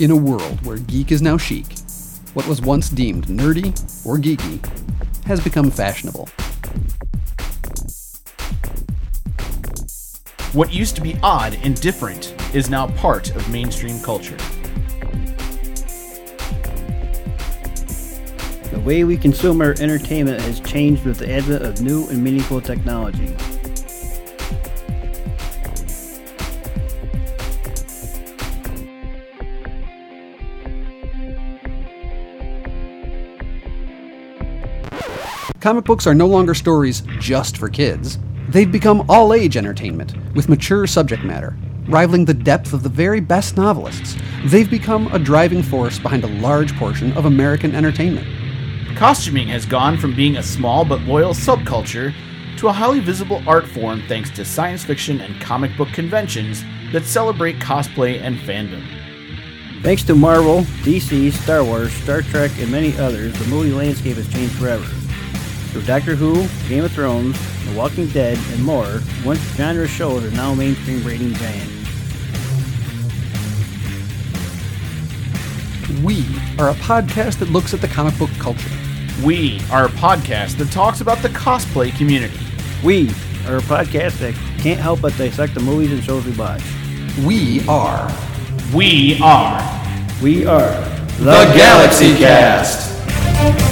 In a world where geek is now chic, what was once deemed nerdy or geeky has become fashionable. What used to be odd and different is now part of mainstream culture. The way we consume our entertainment has changed with the advent of new and meaningful technology. Comic books are no longer stories just for kids. They've become all age entertainment, with mature subject matter, rivaling the depth of the very best novelists. They've become a driving force behind a large portion of American entertainment. Costuming has gone from being a small but loyal subculture to a highly visible art form thanks to science fiction and comic book conventions that celebrate cosplay and fandom. Thanks to Marvel, DC, Star Wars, Star Trek, and many others, the movie landscape has changed forever. Through Doctor Who, Game of Thrones, The Walking Dead, and more, once genre shows are now mainstream rating giants. We are a podcast that looks at the comic book culture. We are a podcast that talks about the cosplay community. We are a podcast that can't help but dissect the movies and shows we watch. We are We are We are the Galaxy Cast.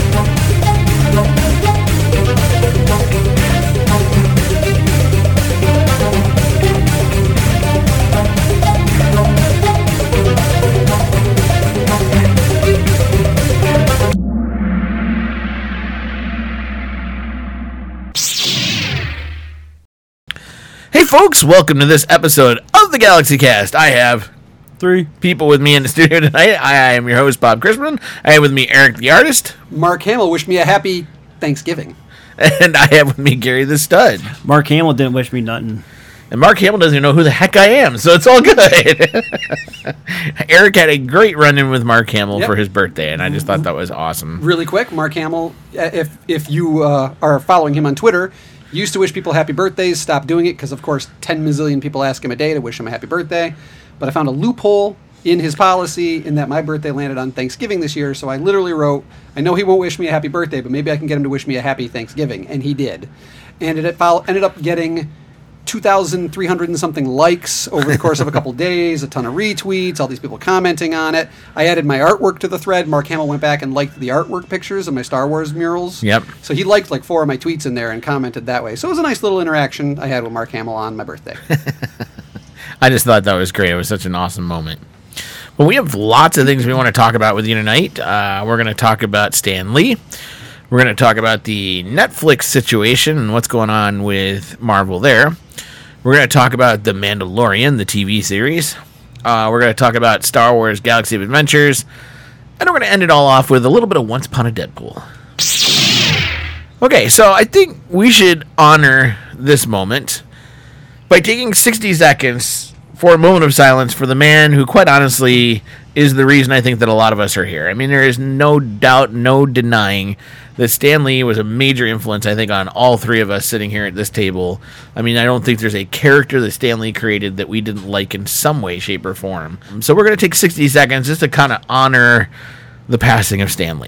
Folks, welcome to this episode of the Galaxy Cast. I have three. people with me in the studio tonight. I am your host, Bob Crispin. I have with me Eric the artist, Mark Hamill. Wish me a happy Thanksgiving. and I have with me Gary the stud. Mark Hamill didn't wish me nothing. And Mark Hamill doesn't even know who the heck I am, so it's all good. Eric had a great run in with Mark Hamill Yep. for his birthday, and I just thought that was awesome. Really quick, Mark Hamill. uh, If if you uh, are following him on Twitter, used to wish people happy birthdays. Stopped doing it because, of course, 10 million people ask him a day to wish him a happy birthday. But I found a loophole in his policy in that my birthday landed on Thanksgiving this year. So I literally wrote, I know he won't wish me a happy birthday, but maybe I can get him to wish me a happy Thanksgiving, and he did. And it ended up getting 2,300 and something likes over the course of a couple days, a ton of retweets, all these people commenting on it. I added my artwork to the thread. Mark Hamill went back and liked the artwork pictures of my Star Wars murals. Yep. So he liked like four of my tweets in there and commented that way. So it was a nice little interaction I had with Mark Hamill on my birthday. I just thought that was great. It was such an awesome moment. Well, we have lots of things we want to talk about with you tonight. Uh, we're going to talk about Stan Lee. We're going to talk about the Netflix situation and what's going on with Marvel there. We're going to talk about The Mandalorian, the TV series. Uh, we're going to talk about Star Wars Galaxy of Adventures. And we're going to end it all off with a little bit of Once Upon a Deadpool. Okay, so I think we should honor this moment by taking 60 seconds for a moment of silence for the man who, quite honestly, is the reason I think that a lot of us are here. I mean, there is no doubt, no denying that Stan Lee was a major influence, I think, on all three of us sitting here at this table. I mean, I don't think there's a character that Stan Lee created that we didn't like in some way, shape, or form. So we're going to take 60 seconds just to kind of honor the passing of Stan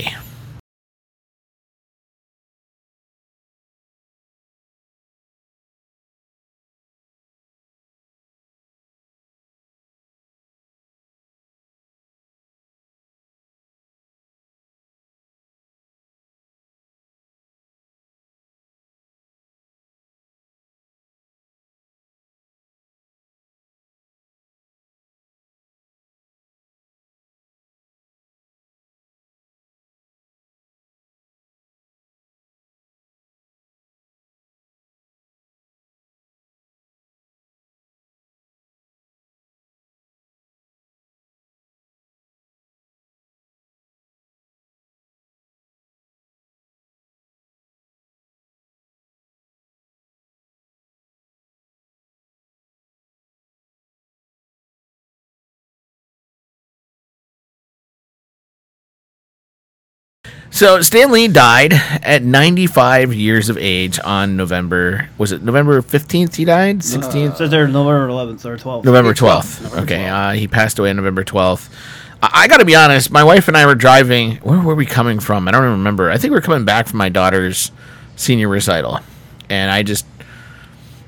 So Stan Lee died at 95 years of age on November. Was it November 15th? He died. 16th. It says there November 11th or 12th. November 12th. 12th. November okay, 12th. Uh, he passed away on November 12th. I, I got to be honest. My wife and I were driving. Where were we coming from? I don't even remember. I think we were coming back from my daughter's senior recital, and I just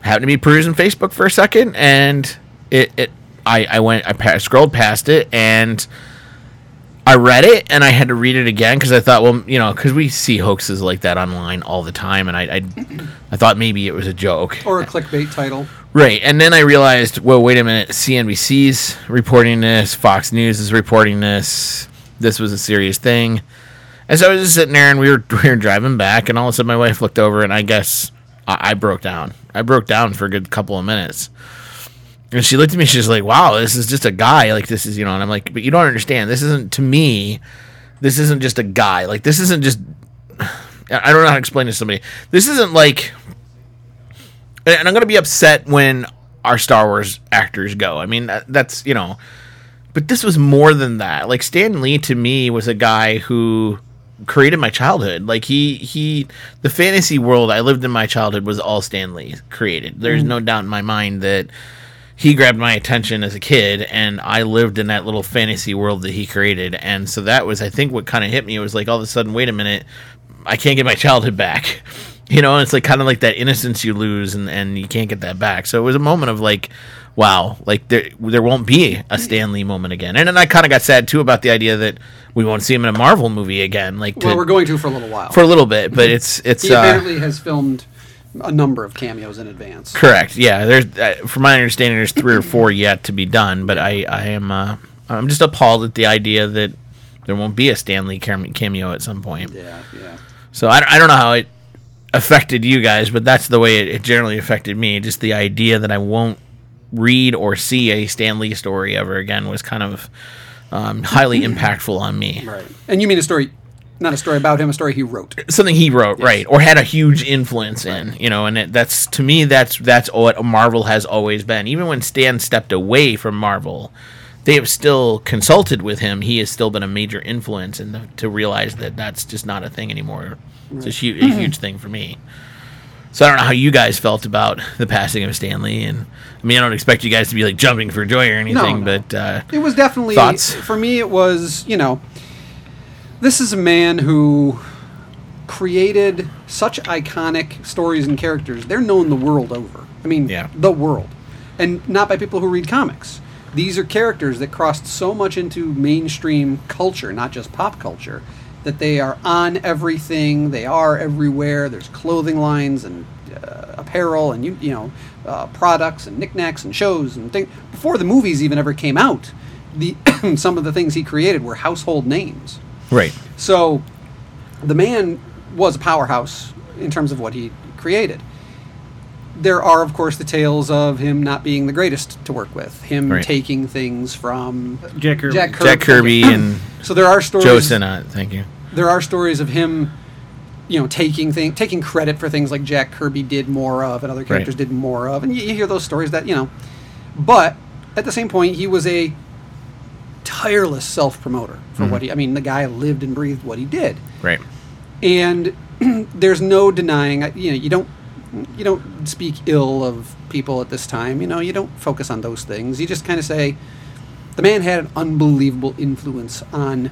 happened to be perusing Facebook for a second, and it, it I, I went I pa- scrolled past it and I read it and I had to read it again because I thought, well, you know, because we see hoaxes like that online all the time, and I, I, I thought maybe it was a joke Or a clickbait title. Right, and then I realized, well, wait a minute. CNBC's reporting this. Fox News is reporting this. This was a serious thing. And so I was just sitting there, and we were we were driving back, and all of a sudden my wife looked over, and I guess I, I broke down. I broke down for a good couple of minutes. And she looked at me. She's like, "Wow, this is just a guy. Like this is, you know." And I'm like, "But you don't understand. This isn't to me. This isn't just a guy. Like this isn't just. I don't know how to explain this to somebody. This isn't like and I'm going to be upset when our Star Wars actors go. I mean, that, that's, you know, but this was more than that. Like Stan Lee to me was a guy who created my childhood. Like he he the fantasy world I lived in my childhood was all Stan Lee created. There's mm. no doubt in my mind that he grabbed my attention as a kid and I lived in that little fantasy world that he created. And so that was I think what kind of hit me it was like all of a sudden wait a minute, I can't get my childhood back. You know, and it's like kind of like that innocence you lose and, and you can't get that back. So it was a moment of like, wow, like there there won't be a Stan Lee moment again. And then I kind of got sad too about the idea that we won't see him in a Marvel movie again, like to, Well, we're going to for a little while. for a little bit. But it's it's he uh, apparently has filmed a number of cameos in advance. correct. Yeah, there's uh, from my understanding, there's three or four yet to be done. But I I am uh, I'm just appalled at the idea that there won't be a Stan Lee cameo at some point. Yeah, yeah. So I, I don't know how it affected you guys, but that's the way it, it generally affected me. Just the idea that I won't read or see a Stan Lee story ever again was kind of um, highly impactful on me. Right. And you mean a story, not a story about him, a story he wrote. Something he wrote, right, or had a huge influence in, you know, and it, that's to me that's that's what Marvel has always been. Even when Stan stepped away from Marvel, they have still consulted with him. He has still been a major influence, and the, to realize that that's just not a thing anymore. It's a, hu- a huge thing for me. So I don't know how you guys felt about the passing of Stan Lee, and I mean I don't expect you guys to be like jumping for joy or anything, no. but uh, It was definitely Thoughts? for me. It was you know, this is a man who created such iconic stories and characters. They're known the world over. I mean, Yeah. the world, and not by people who read comics. These are characters that crossed so much into mainstream culture, not just pop culture, that they are on everything. They are everywhere. There's clothing lines and uh, apparel and you you know uh, products and knickknacks and shows and things before the movies even ever came out. The some of the things he created were household names. Right, So the man was a powerhouse in terms of what he created. There are, of course, the tales of him not being the greatest to work with, him Right. taking things from Jack Kirby. Jack Kirby. Jack Kirby and So there are stories. Joe Sinnott. Thank you. There are stories of him, you know, taking thing, taking credit for things like Jack Kirby did more of, and other characters did more of, and you, you hear those stories that you know. But at the same point, he was a tireless self promoter for Mm-hmm. what he. I mean, the guy lived and breathed what he did Right. and there's no denying you know you don't you don't speak ill of people at this time you know you don't focus on those things you just kind of say the man had an unbelievable influence on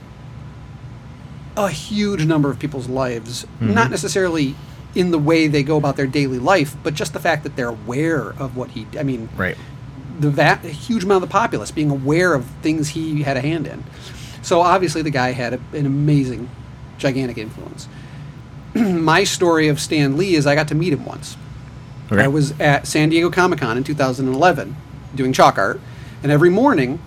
a huge number of people's lives not necessarily in the way they go about their daily life but just the fact that they're aware of what he i mean Right. The va- huge amount of the populace being aware of things he had a hand in. So obviously, the guy had a, an amazing, gigantic influence. My story of Stan Lee is I got to meet him once. Okay. I was at San Diego Comic Con in 2011 doing chalk art, and every morning,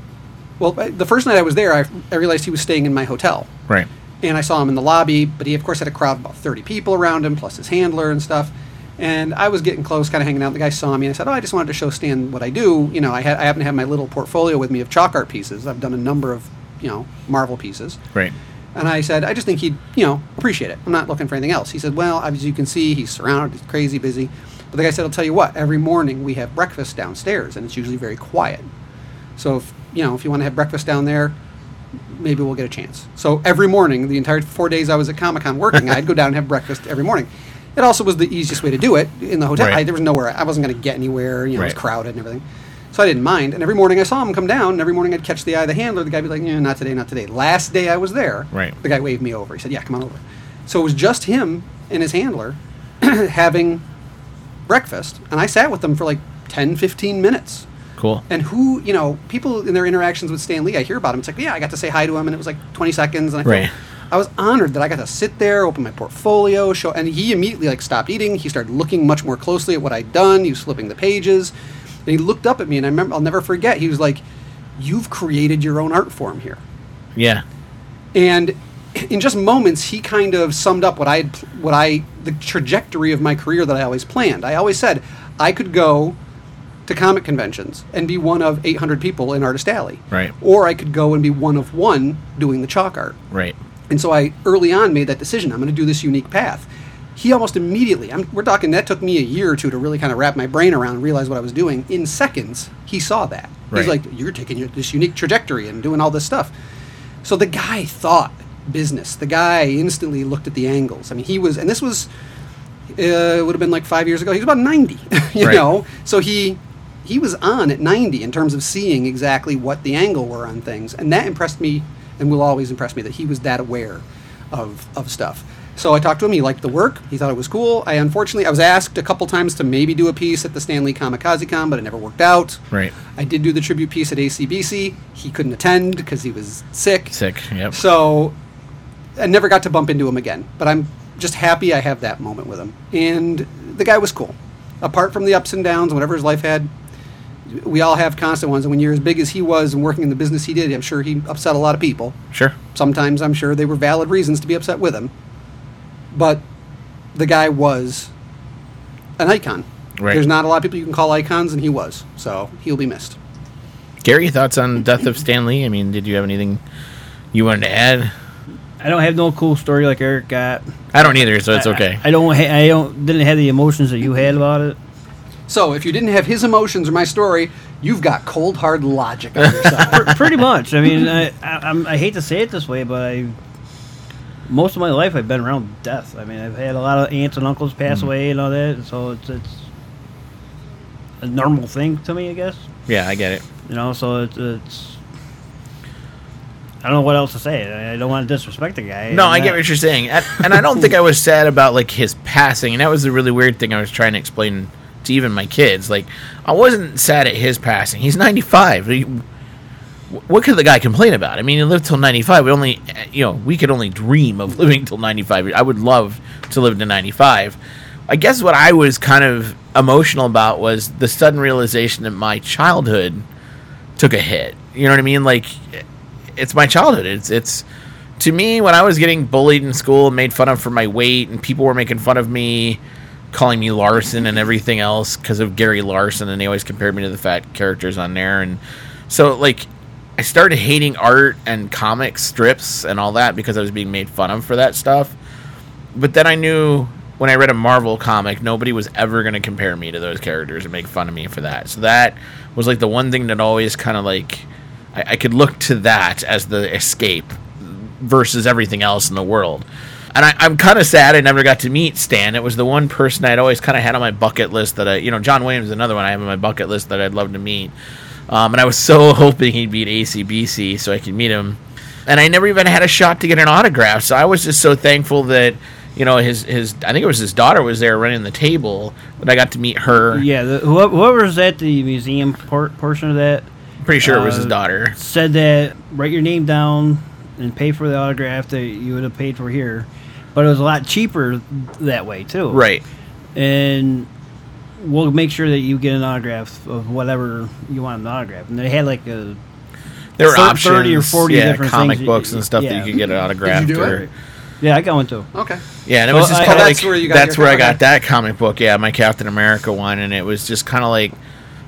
well, the first night I was there, I, I realized he was staying in my hotel Right. and I saw him in the lobby, but he of course had a crowd of about 30 people around him, plus his handler and stuff. And I was getting close, kind of hanging out. The guy saw me, and I said, "Oh, I just wanted to show Stan what I do. You know, I, had, I happen to have my little portfolio with me of chalk art pieces. I've done a number of, you know, Marvel pieces. Right. And I said, I just think he'd, you know, appreciate it. I'm not looking for anything else. He said, Well, as you can see, he's surrounded, he's crazy busy. But the guy said, I'll tell you what, every morning we have breakfast downstairs, and it's usually very quiet. So, if, you know, if you want to have breakfast down there, maybe we'll get a chance. So every morning, the entire four days I was at Comic Con working, I'd go down and have breakfast every morning. It also was the easiest way to do it in the hotel. Right. I, there was nowhere, I wasn't going to get anywhere, you know, it was crowded and everything. So I didn't mind. And every morning I saw him come down, and every morning I'd catch the eye of the handler. The guy'd be like, yeah, not today, not today. Last day I was there, Right. the guy waved me over. He said, yeah, come on over. So it was just him and his handler having breakfast. And I sat with them for like 10, 15 minutes. Cool. And who, you know, people in their interactions with Stan Lee, I hear about him. It's like, yeah, I got to say hi to him, and it was like 20 seconds. And I, felt- Right. I was honored that I got to sit there, open my portfolio, show, and he immediately like stopped eating. He started looking much more closely at what I'd done. He was flipping the pages, and he looked up at me, and I remember, I'll never forget. He was like, "You've created your own art form here." Yeah. and in just moments he kind of summed up what i had, what i the trajectory of my career that i always planned i always said i could go to comic conventions and be one of 800 people in artist alley Right. or i could go and be one of one doing the chalk art Right. And so i early on made that decision i'm going to do this unique path he almost immediately I'm, we're talking that took me a year or two to really kind of wrap my brain around and realize what i was doing in seconds he saw that he's like you're taking your- this unique trajectory and doing all this stuff so the guy thought business. The guy instantly looked at the angles. I mean, he was, and this was, uh, it would have been like five years ago. He was about ninety, you Right. know. So he he was on at ninety in terms of seeing exactly what the angle were on things, and that impressed me, and will always impress me that he was that aware of of stuff. So I talked to him. He liked the work. He thought it was cool. I unfortunately I was asked a couple times to maybe do a piece at the Stan Lee Comikaze Con, but it never worked out. Right. I did do the tribute piece at ACBC. He couldn't attend because he was sick. Sick. Yep. So I never got to bump into him again. But I'm just happy I have that moment with him. And the guy was cool. Apart from the ups and downs, whatever his life had, we all have constant ones. And when you're as big as he was and working in the business he did, I'm sure he upset a lot of people. Sure. Sometimes I'm sure they were valid reasons to be upset with him. But the guy was an icon. Right. There's not a lot of people you can call icons, and he was. So he'll be missed. Gary, thoughts on Death of Stan Lee? I mean, did you have anything you wanted to add? I don't have no cool story like Eric got. I don't either, so it's okay. I, I don't. Ha- I don't. Didn't have the emotions that you had about it. So if you didn't have his emotions or my story, you've got cold hard logic on your side. Pretty much. I mean, I, I, I'm, hate to say it this way, but I most of my life I've been around death. I mean, I've had a lot of aunts and uncles pass Mm-hmm. away and all that, so it's it's a normal thing to me, I guess. yeah, I get it. You know, so it's, it's I don't know what else to say. I, I don't want to disrespect the guy. No, I'm get what you're saying, and, and I don't think I was sad about like his passing, and that was the really weird thing I was trying to explain to even my kids. Like, I wasn't sad at his passing. He's 95. He- what could the guy complain about? I mean, he lived till 95. We only, eh, you know, we could only dream of living till 95. I would love to live to 95. I guess what I was kind of emotional about was the sudden realization that my childhood took a hit. You know what I mean? Like, eh, it's my childhood. It's it's to me when I was getting bullied in school and made fun of for my weight, and people were making fun of me, calling me Larson and everything else because of Gary Larson, and they always compared me to the fat characters on there, and so like I started hating art and comic strips and all that because I was being made fun of for that stuff. But then I knew when I read a Marvel comic, nobody was ever going to compare me to those characters and make fun of me for that. So that was like the one thing that always kind of like I, I could look to that as the escape versus everything else in the world. And I, I'm kind of sad I never got to meet Stan. It was the one person I'd always kind of had on my bucket list that I, you know, John Williams is another one I have on my bucket list that I'd love to meet. Um, and I was so hoping he'd be at ACBC so I could meet him. And I never even had a shot to get an autograph. So I was just so thankful that, you know, his, his I think it was his daughter was there running the table, that I got to meet her. Yeah, the, whoever, whoever's at the museum por- portion of that Pretty sure it was his Uh, daughter. said that write your name down and pay for the autograph that you would have paid for here, but it was a lot cheaper that way too. Right. and we'll make sure that you get an autograph of whatever you want an autograph. And they had like a There were Thir- options, 30 or 40 yeah, different comic things. books and stuff that you could get autographed. Did you do or, it? yeah, I got one too. Okay. Yeah, and it Well, was just I- kind of that's like where you got that's your where I got that comic book. Yeah, my Captain America one, and it was just kind of like,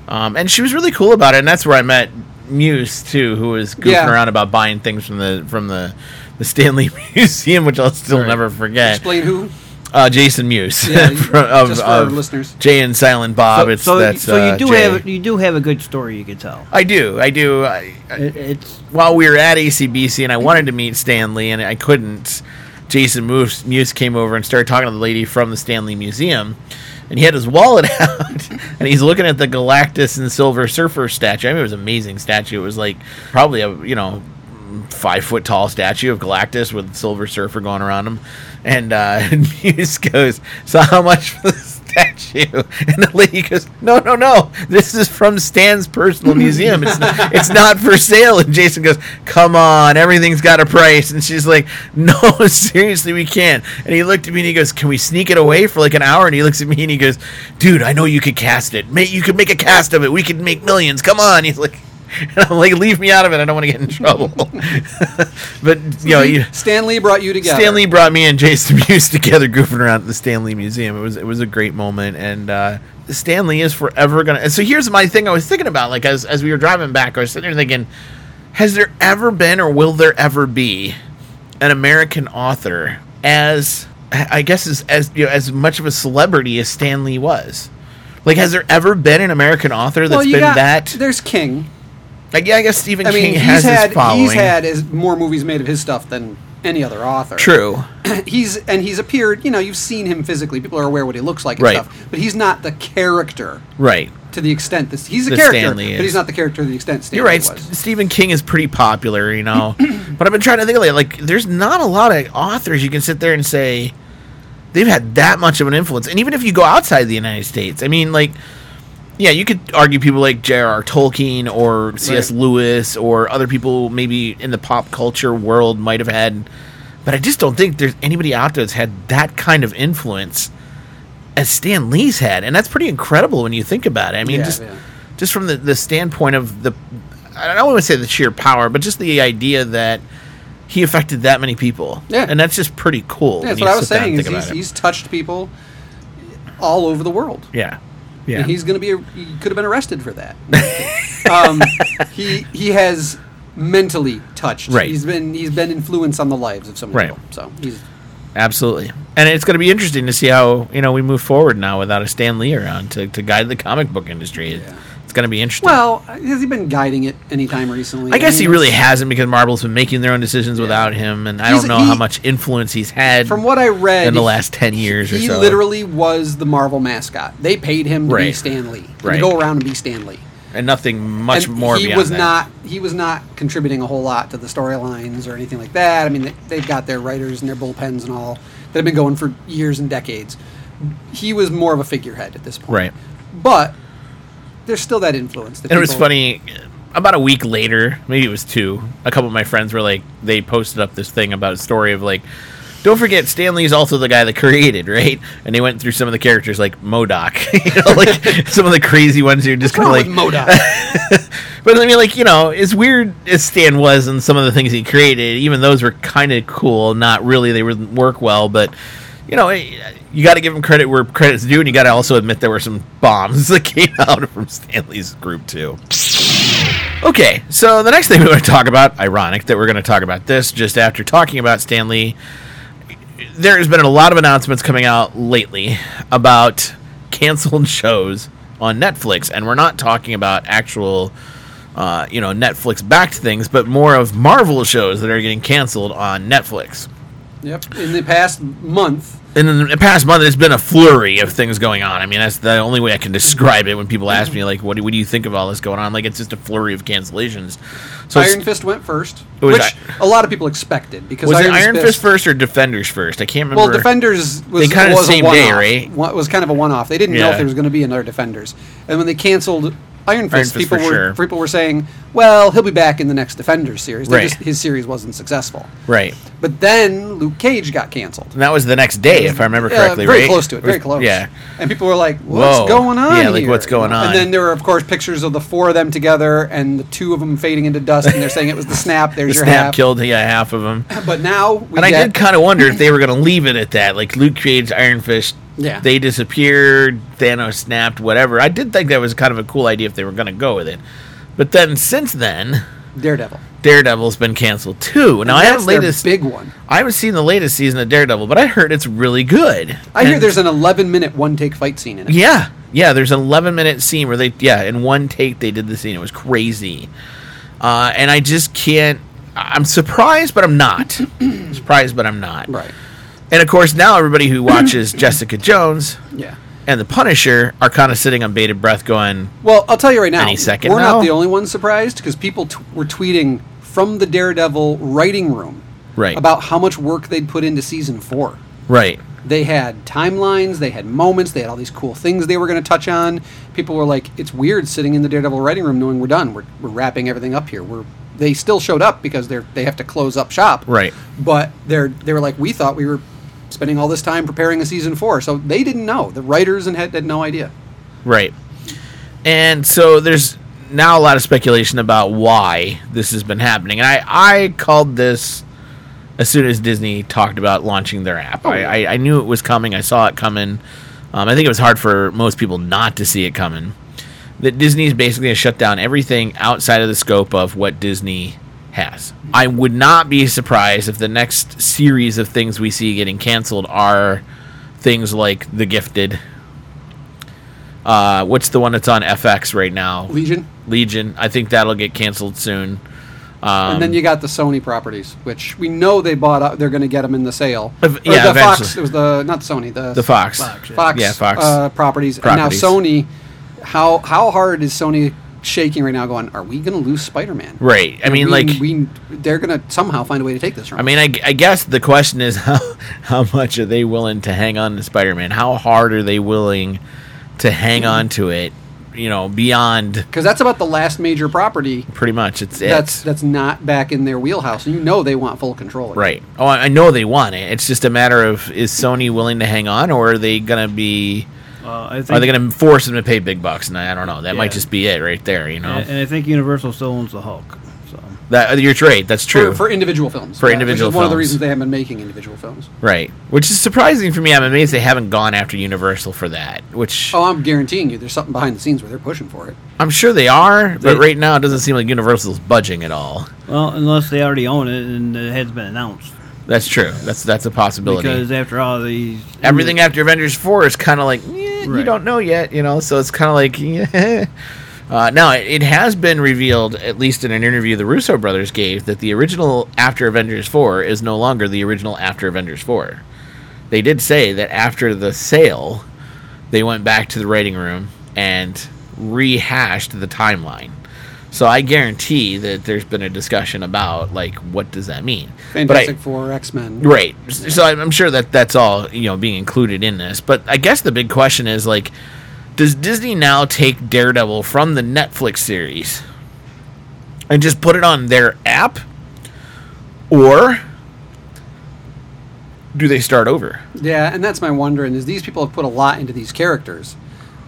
um, and she was really cool about it. And that's where I met Mewes too, who was goofing Yeah. around about buying things from the from the the Stan Lee Museum, which I'll still Right. never forget. Explain who? Uh, Jason Mewes, Yeah, from- of, just for our of listeners. Jay and Silent Bob. so it's so, that's so uh, you do Jay. have you do have a good story you could tell. I do, I do. I, I, It, it's while we were at ACBC and I wanted to meet Stan Lee and I couldn't, Jason Mewes, Mewes came over and started talking to the lady from the Stan Lee Museum. And he had his wallet out, and he's looking at the Galactus and Silver Surfer statue. I mean, it was an amazing statue. It was like probably a you know five foot tall statue of Galactus with Silver Surfer going around him, and uh, and Mewes goes, "So how much for the statue?" And the lady goes, "No, no, no. This is from Stan's personal museum. It's not, it's not for sale." And Jason goes, "Come on, everything's got a price." And she's like, "No, seriously, we can't." And he looked at me and he goes, "Can we sneak it away for like an hour?" And he looks at me and he goes, "Dude, I know you could cast it. You could make a cast of it. We could make millions. Come on." He's like. And I'm like, leave me out of it. I don't want to get in trouble. but you know, you, Stan Lee brought you together. Stan Lee brought me and Jason Mewes together, goofing around at the Stan Lee Museum. It was it was a great moment, and uh, Stan Lee is forever gonna. And so here's my thing. I was thinking about like as as we were driving back, I was sitting there thinking, has there ever been or will there ever be an American author as I guess as as you know, as much of a celebrity as Stan Lee was? Like, has there ever been an American author that's well, been got, that? There's King. Like, yeah, I guess Stephen I mean, King he's has had his following. he's had as more movies made of his stuff than any other author. True. he's and he's appeared. You know, you've seen him physically. People are aware what he looks like and Right. stuff. But he's not the character Right. to the extent this. He's a The character, Stan Lee but is. he's not the character to the extent Stan Lee You're right. was. S- Stephen King is pretty popular, you know. but I've been trying to think of it. Like, there's not a lot of authors you can sit there and say they've had that much of an influence. And even if you go outside the United States, I mean, like, yeah, you could argue people like J.R.R. Tolkien or C.S. Right. Lewis or other people maybe in the pop culture world might have had. But I just don't think there's anybody out there that's had that kind of influence as Stan Lee's had. And that's pretty incredible when you think about it. I mean, Yeah, just yeah. just from the, the standpoint of the I don't want to say the sheer power, but just the idea that he affected that many people. Yeah. And that's just pretty cool. Yeah, that's what I was saying. Is he's, he's touched people all over the world. Yeah. Yeah. He's going to be. He could have been arrested for that. um, he he has mentally touched. Right. He's been he's been influenced on the lives of so many Right. people. So he's Absolutely. And it's going to be interesting to see how, you know, we move forward now without a Stan Lee around to, to guide the comic book industry. Yeah. Going to be interesting. well. Has he been guiding it anytime recently? I guess he really hasn't because Marvel's been making their own decisions without him, and I He's- don't know he- how much influence he's had From what I read, in the last 10 years or he so. literally was the Marvel mascot. They paid him to be Right. Stan Lee, Right. to go around and be Stan Lee, and nothing much and more he was that. not he was not contributing a whole lot to the storylines or anything like that. I mean, they, they've got their writers and their bullpens and all that have been going for years and decades. He was more of a figurehead at this point, Right. But there's still that influence. That And it was funny. About a week later, maybe it was two. A couple of my friends were like, they posted up this thing about a story of like, don't forget Stan Lee's also the guy that created, right? And they went through some of the characters like MODOK, you know, like some of the crazy ones who are just kind of like MODOK? But I mean, like you know, as weird as Stan was and some of the things he created, even those were kind of cool. Not really, they wouldn't work well, but you know, you got to give him credit where credit's due, and you got to also admit there were some bombs that came out from Stan Lee's group too. Okay, so the next thing we want to talk about, ironic that we're going to talk about this just after talking about Stan Lee. There has been a lot of announcements coming out lately about canceled shows on Netflix, and we're not talking about actual, uh, you know, Netflix backed things, but more of Marvel shows that are getting canceled on Netflix. Yep. In the past month, in the past month, there's been a flurry of things going on. I mean, that's the only way I can describe it when people ask me, like, what do, what do you think of all this going on? Like, it's just a flurry of cancellations. So Iron Fist went first, which I- a lot of people expected because was Iron, it Iron Fist, first or Defenders first? I can't remember. Well, Defenders was, They kinda was same a day, right? One- was kind of a one-off. They didn't know if there was going to be another Defenders, and when they canceled Iron Fist, Fist people for were sure. people were saying, "Well, he'll be back in the next Defenders series." Right. just- his series wasn't successful, right. but then Luke Cage got canceled. And that was the next day, if I remember correctly. very right? close to it. Very close. Yeah. And people were like, "What's Whoa. going on?" Yeah, like, here?" what's going on? And then there were, of course, pictures of the four of them together and the two of them fading into dust, and they're saying it was the snap. There's The your snap half. killed yeah half of them. But now we And I did kind of wonder if they were going to leave it at that. Like Luke Cage, Iron Fist, Yeah. they disappeared, Thanos snapped, whatever. I did think that was kind of a cool idea if they were going to go with it. But then since then, Daredevil. Daredevil's been canceled too. Now I haven't their latest. big one. I haven't seen the latest season of Daredevil, but I heard it's really good. I hear there's an 11 minute one take fight scene in it. Yeah, yeah. There's an 11 minute scene where they, yeah, in one take they did the scene. It was crazy, uh, and I just can't. I'm surprised, but I'm not. surprised, but I'm not. Right. And of course, now everybody who watches Jessica Jones Yeah. and the Punisher are kind of sitting on bated breath, going, Well, I'll tell you right now, Any second we're now? not the only ones surprised because people t- were tweeting from the Daredevil writing room Right. about how much work they'd put into season four. "Right, They had timelines, they had moments, they had all these cool things they were going to touch on. People were like, "It's weird sitting in the Daredevil writing room knowing we're done. We're, we're wrapping everything up here. We're." They still showed up because they're they have to close up shop. Right. But they're they were like, we thought we were spending all this time preparing a season four, so they didn't know. The writers and had, had no idea. right," and so there's now a lot of speculation about why this has been happening, and I I called this as soon as Disney talked about launching their app. I, I, I knew it was coming. I saw it coming. Um, I think it was hard for most people not to see it coming. That Disney's basically going to shut down everything outside of the scope of what Disney has. I would not be surprised if the next series of things we see getting canceled are things like The Gifted. Uh, what's the one that's on FX right now? Legion. Legion. I think that'll get canceled soon. Um, and then you got the Sony properties, which we know they bought. Up, they're going to get them in the sale. Ev- yeah, the Fox. It was the not Sony. The the Fox. Fox, yeah. Fox. Yeah, Fox. uh, properties. Properties. And now Sony. How how hard is Sony shaking right now? Going, are we going to lose Spider-Man? Right. I mean, we, like, we they're going to somehow find a way to take this from. I mean, I, I guess the question is how how much are they willing to hang on to Spider-Man? How hard are they willing to hang on to it? You know, beyond because that's about the last major property pretty much it's it. that's that's not back in their wheelhouse, and you know they want full control. of right. Oh, I I know they want it. It's just a matter of is Sony willing to hang on, or are they gonna be? Uh, I think, Are they gonna force them to pay big bucks? And I I don't know. That might just be it right there. You know, and, and I think Universal still owns the Hulk. So that you're right. That's true. For, for individual films. For which individual is one of the reasons they haven't been making individual films. right. Which is surprising for me. I'm amazed they haven't gone after Universal for that. Which Oh, I'm guaranteeing you, there's something behind the scenes where they're pushing for it. I'm sure they are, but right now it doesn't seem like Universal's budging at all. well, unless they already own it and it has been announced. That's true. That's that's a possibility. Because after all these Everything after Avengers Four is kind of like eh, you don't know yet, you know. So it's kind of like yeah. Uh, now it, it has been revealed, at least in an interview the Russo brothers gave, that the original After Avengers Four is no longer the original After Avengers Four. They did say that after the sale, they went back to the writing room and rehashed the timeline. So I guarantee that there's been a discussion about like what does that mean. But I- Fantastic Four, X Men. Right. So I'm I'm sure that that's all you know being included in this. But I guess the big question is like, does Disney now take Daredevil from the Netflix series and just put it on their app, or do they start over? Yeah, and that's my wondering is these people have put a lot into these characters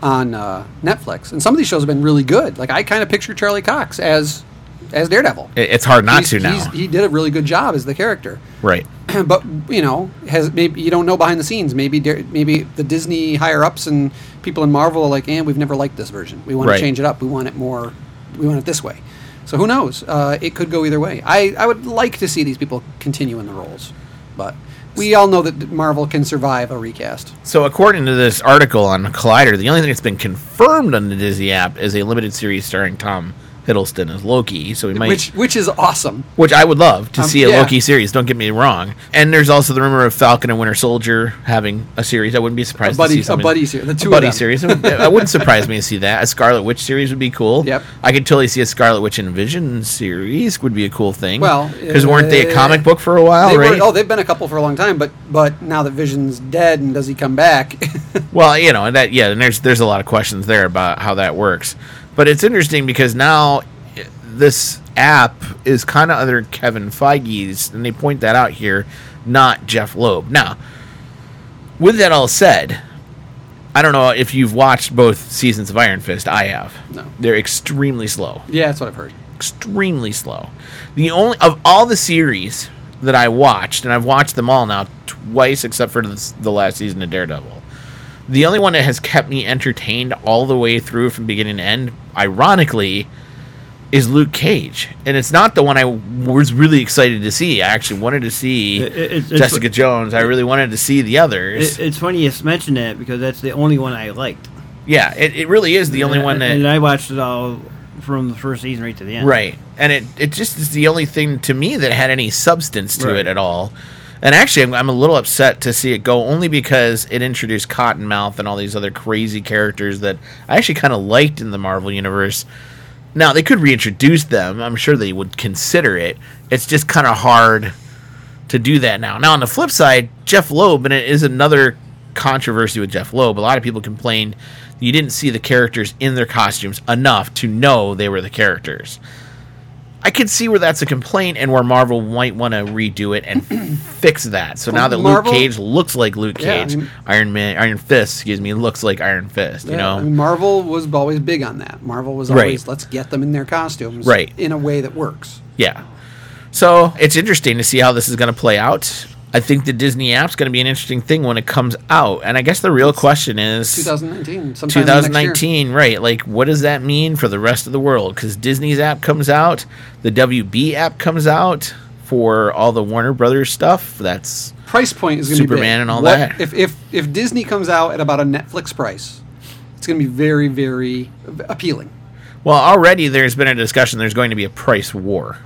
on uh, Netflix, and some of these shows have been really good. Like I kind of picture Charlie Cox as as Daredevil. It's hard not He's- to now. he did a really good job as the character. Right. but you know, has maybe you don't know behind the scenes. Maybe maybe the Disney higher ups and people in Marvel are like, "And we've never liked this version. We want Right. to change it up. We want it more. We want it this way." So who knows? Uh, it could go either way. I, I would like to see these people continue in the roles, but we all know that Marvel can survive a recast. So according to this article on Collider, the only thing that's been confirmed on the Disney app is a limited series starring Tom Hiddleston as Loki. So we might which which is awesome. which I would love to Um, see a yeah. Loki series. Don't get me wrong. And there's also the rumor of Falcon and Winter Soldier having a series. I wouldn't be surprised A buddy- to see a buddy series, the two buddy them. series. It wouldn't surprise me to see that. A Scarlet Witch series would be cool. Yep. I could totally see a Scarlet Witch and Vision series would be a cool thing. Well, because weren't they a uh, comic book for a while, They were- right? oh, they've been a couple for a long time, but but now that Vision's dead and does he come back? Well, you know, and that yeah, and there's there's a lot of questions there about how that works. But it's interesting because now this app is kind of under Kevin Feige's, and they point that out here, not Jeff Loeb. Now, with that all said, I don't know if you've watched both seasons of Iron Fist. I have. No. They're extremely slow yeah, that's what I've heard. extremely slow. The only of all the series that I watched, and I've watched them all now twice, except for the, the last season of Daredevil. The only one that has kept me entertained all the way through from beginning to end, ironically, is Luke Cage, and it's not the one I was really excited to see. I actually wanted to see It- it- Jessica Jones. I really wanted to see the others. It, it's funny you mentioned that because that's the only one I liked. yeah, it, it really is the only one that and I watched it all from the first season right to the end. Right. And it, it just is the only thing to me that had any substance to Right. it at all. And actually, I'm, I'm a little upset to see it go only because it introduced Cottonmouth and all these other crazy characters that I actually kind of liked in the Marvel Universe. Now, they could reintroduce them. I'm sure they would consider it. It's just kind of hard to do that now. Now, on the flip side, Jeff Loeb, and it is another controversy with Jeff Loeb. A lot of people complained you didn't see the characters in their costumes enough to know they were the characters. I could see where that's a complaint and where Marvel might want to redo it and fix that. So now that Marvel- Luke Cage looks like Luke Yeah, I Cage, mean- Iron Man, Iron Fist, excuse me, looks like Iron Fist. You know, I mean, Marvel was always big on that. Marvel was Right. always let's get them in their costumes, Right. in a way that works. Yeah. So it's interesting to see how this is going to play out. I think the Disney app's going to be an interesting thing when it comes out. And I guess the real question is 2019, sometime next year. 2019, right? Like, what does that mean for the rest of the world? Because Disney's app comes out, the WB app comes out for all the Warner Brothers stuff. That's Price point is going to be Superman and all What- that. If if if Disney comes out at about a Netflix price, it's going to be very very appealing. well, already there's been a discussion. There's going to be a price war.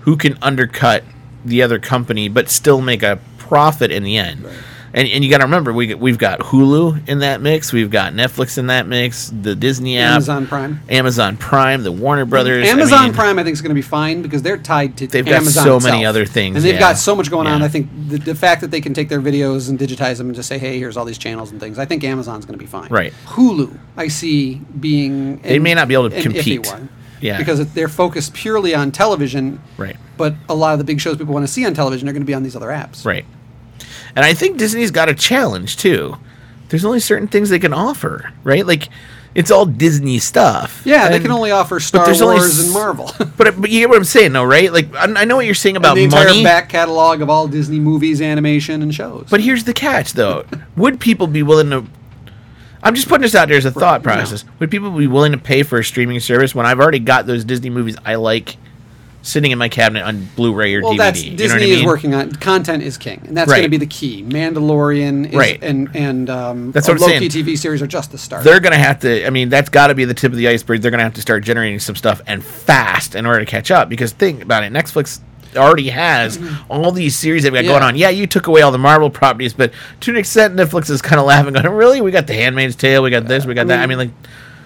Who can undercut the other company but still make a profit in the end? And, and you got to remember, we we've got Hulu in that mix, we've got Netflix in that mix, the Disney app, Amazon Prime. Amazon Prime, the Warner Brothers. I Amazon mean, Prime, I think, is going to be fine because they're tied to They've got so itself. many other things, and they've yeah. got so much going on. I think the, the fact that they can take their videos and digitize them and just say, "Hey, here's all these channels and things." I think Amazon's going to be fine. Right. Hulu, I see being They an- may not be able to compete. one. Yeah. because they're focused purely on television. Right. But a lot of the big shows people want to see on television are going to be on these other apps. Right. And I think Disney's got a challenge too. There's only certain things they can offer, right? Like it's all Disney stuff. Yeah, they can only offer Star Wars s- and Marvel. But but you get what I'm saying, though, right? Like I, I know what you're saying about and the entire money. back catalog of all Disney movies, animation, and shows. But here's the catch, though. Would people be willing to? I'm just putting this out there as a thought no. process. Would people be willing to pay for a streaming service when I've already got those Disney movies I like sitting in my cabinet on Blu-ray or well, DVD? that's You know Disney I is working on content is king, and that's Right. going to be the key. Mandalorian, is, Right. and and um, That's what I'm Loki. TV series are just the start. They're going to have to. I mean, that's got to be the tip of the iceberg. They're going to have to start generating some stuff and fast in order to catch up. Because think about it, Netflix already has mm-hmm. all these series they've got Yeah. going on. Yeah, you took away all the Marvel properties, but to an extent, Netflix is kind of laughing, going, "Really? We got The Handmaid's Tale, we got this, we got that." Uh, I mean, like,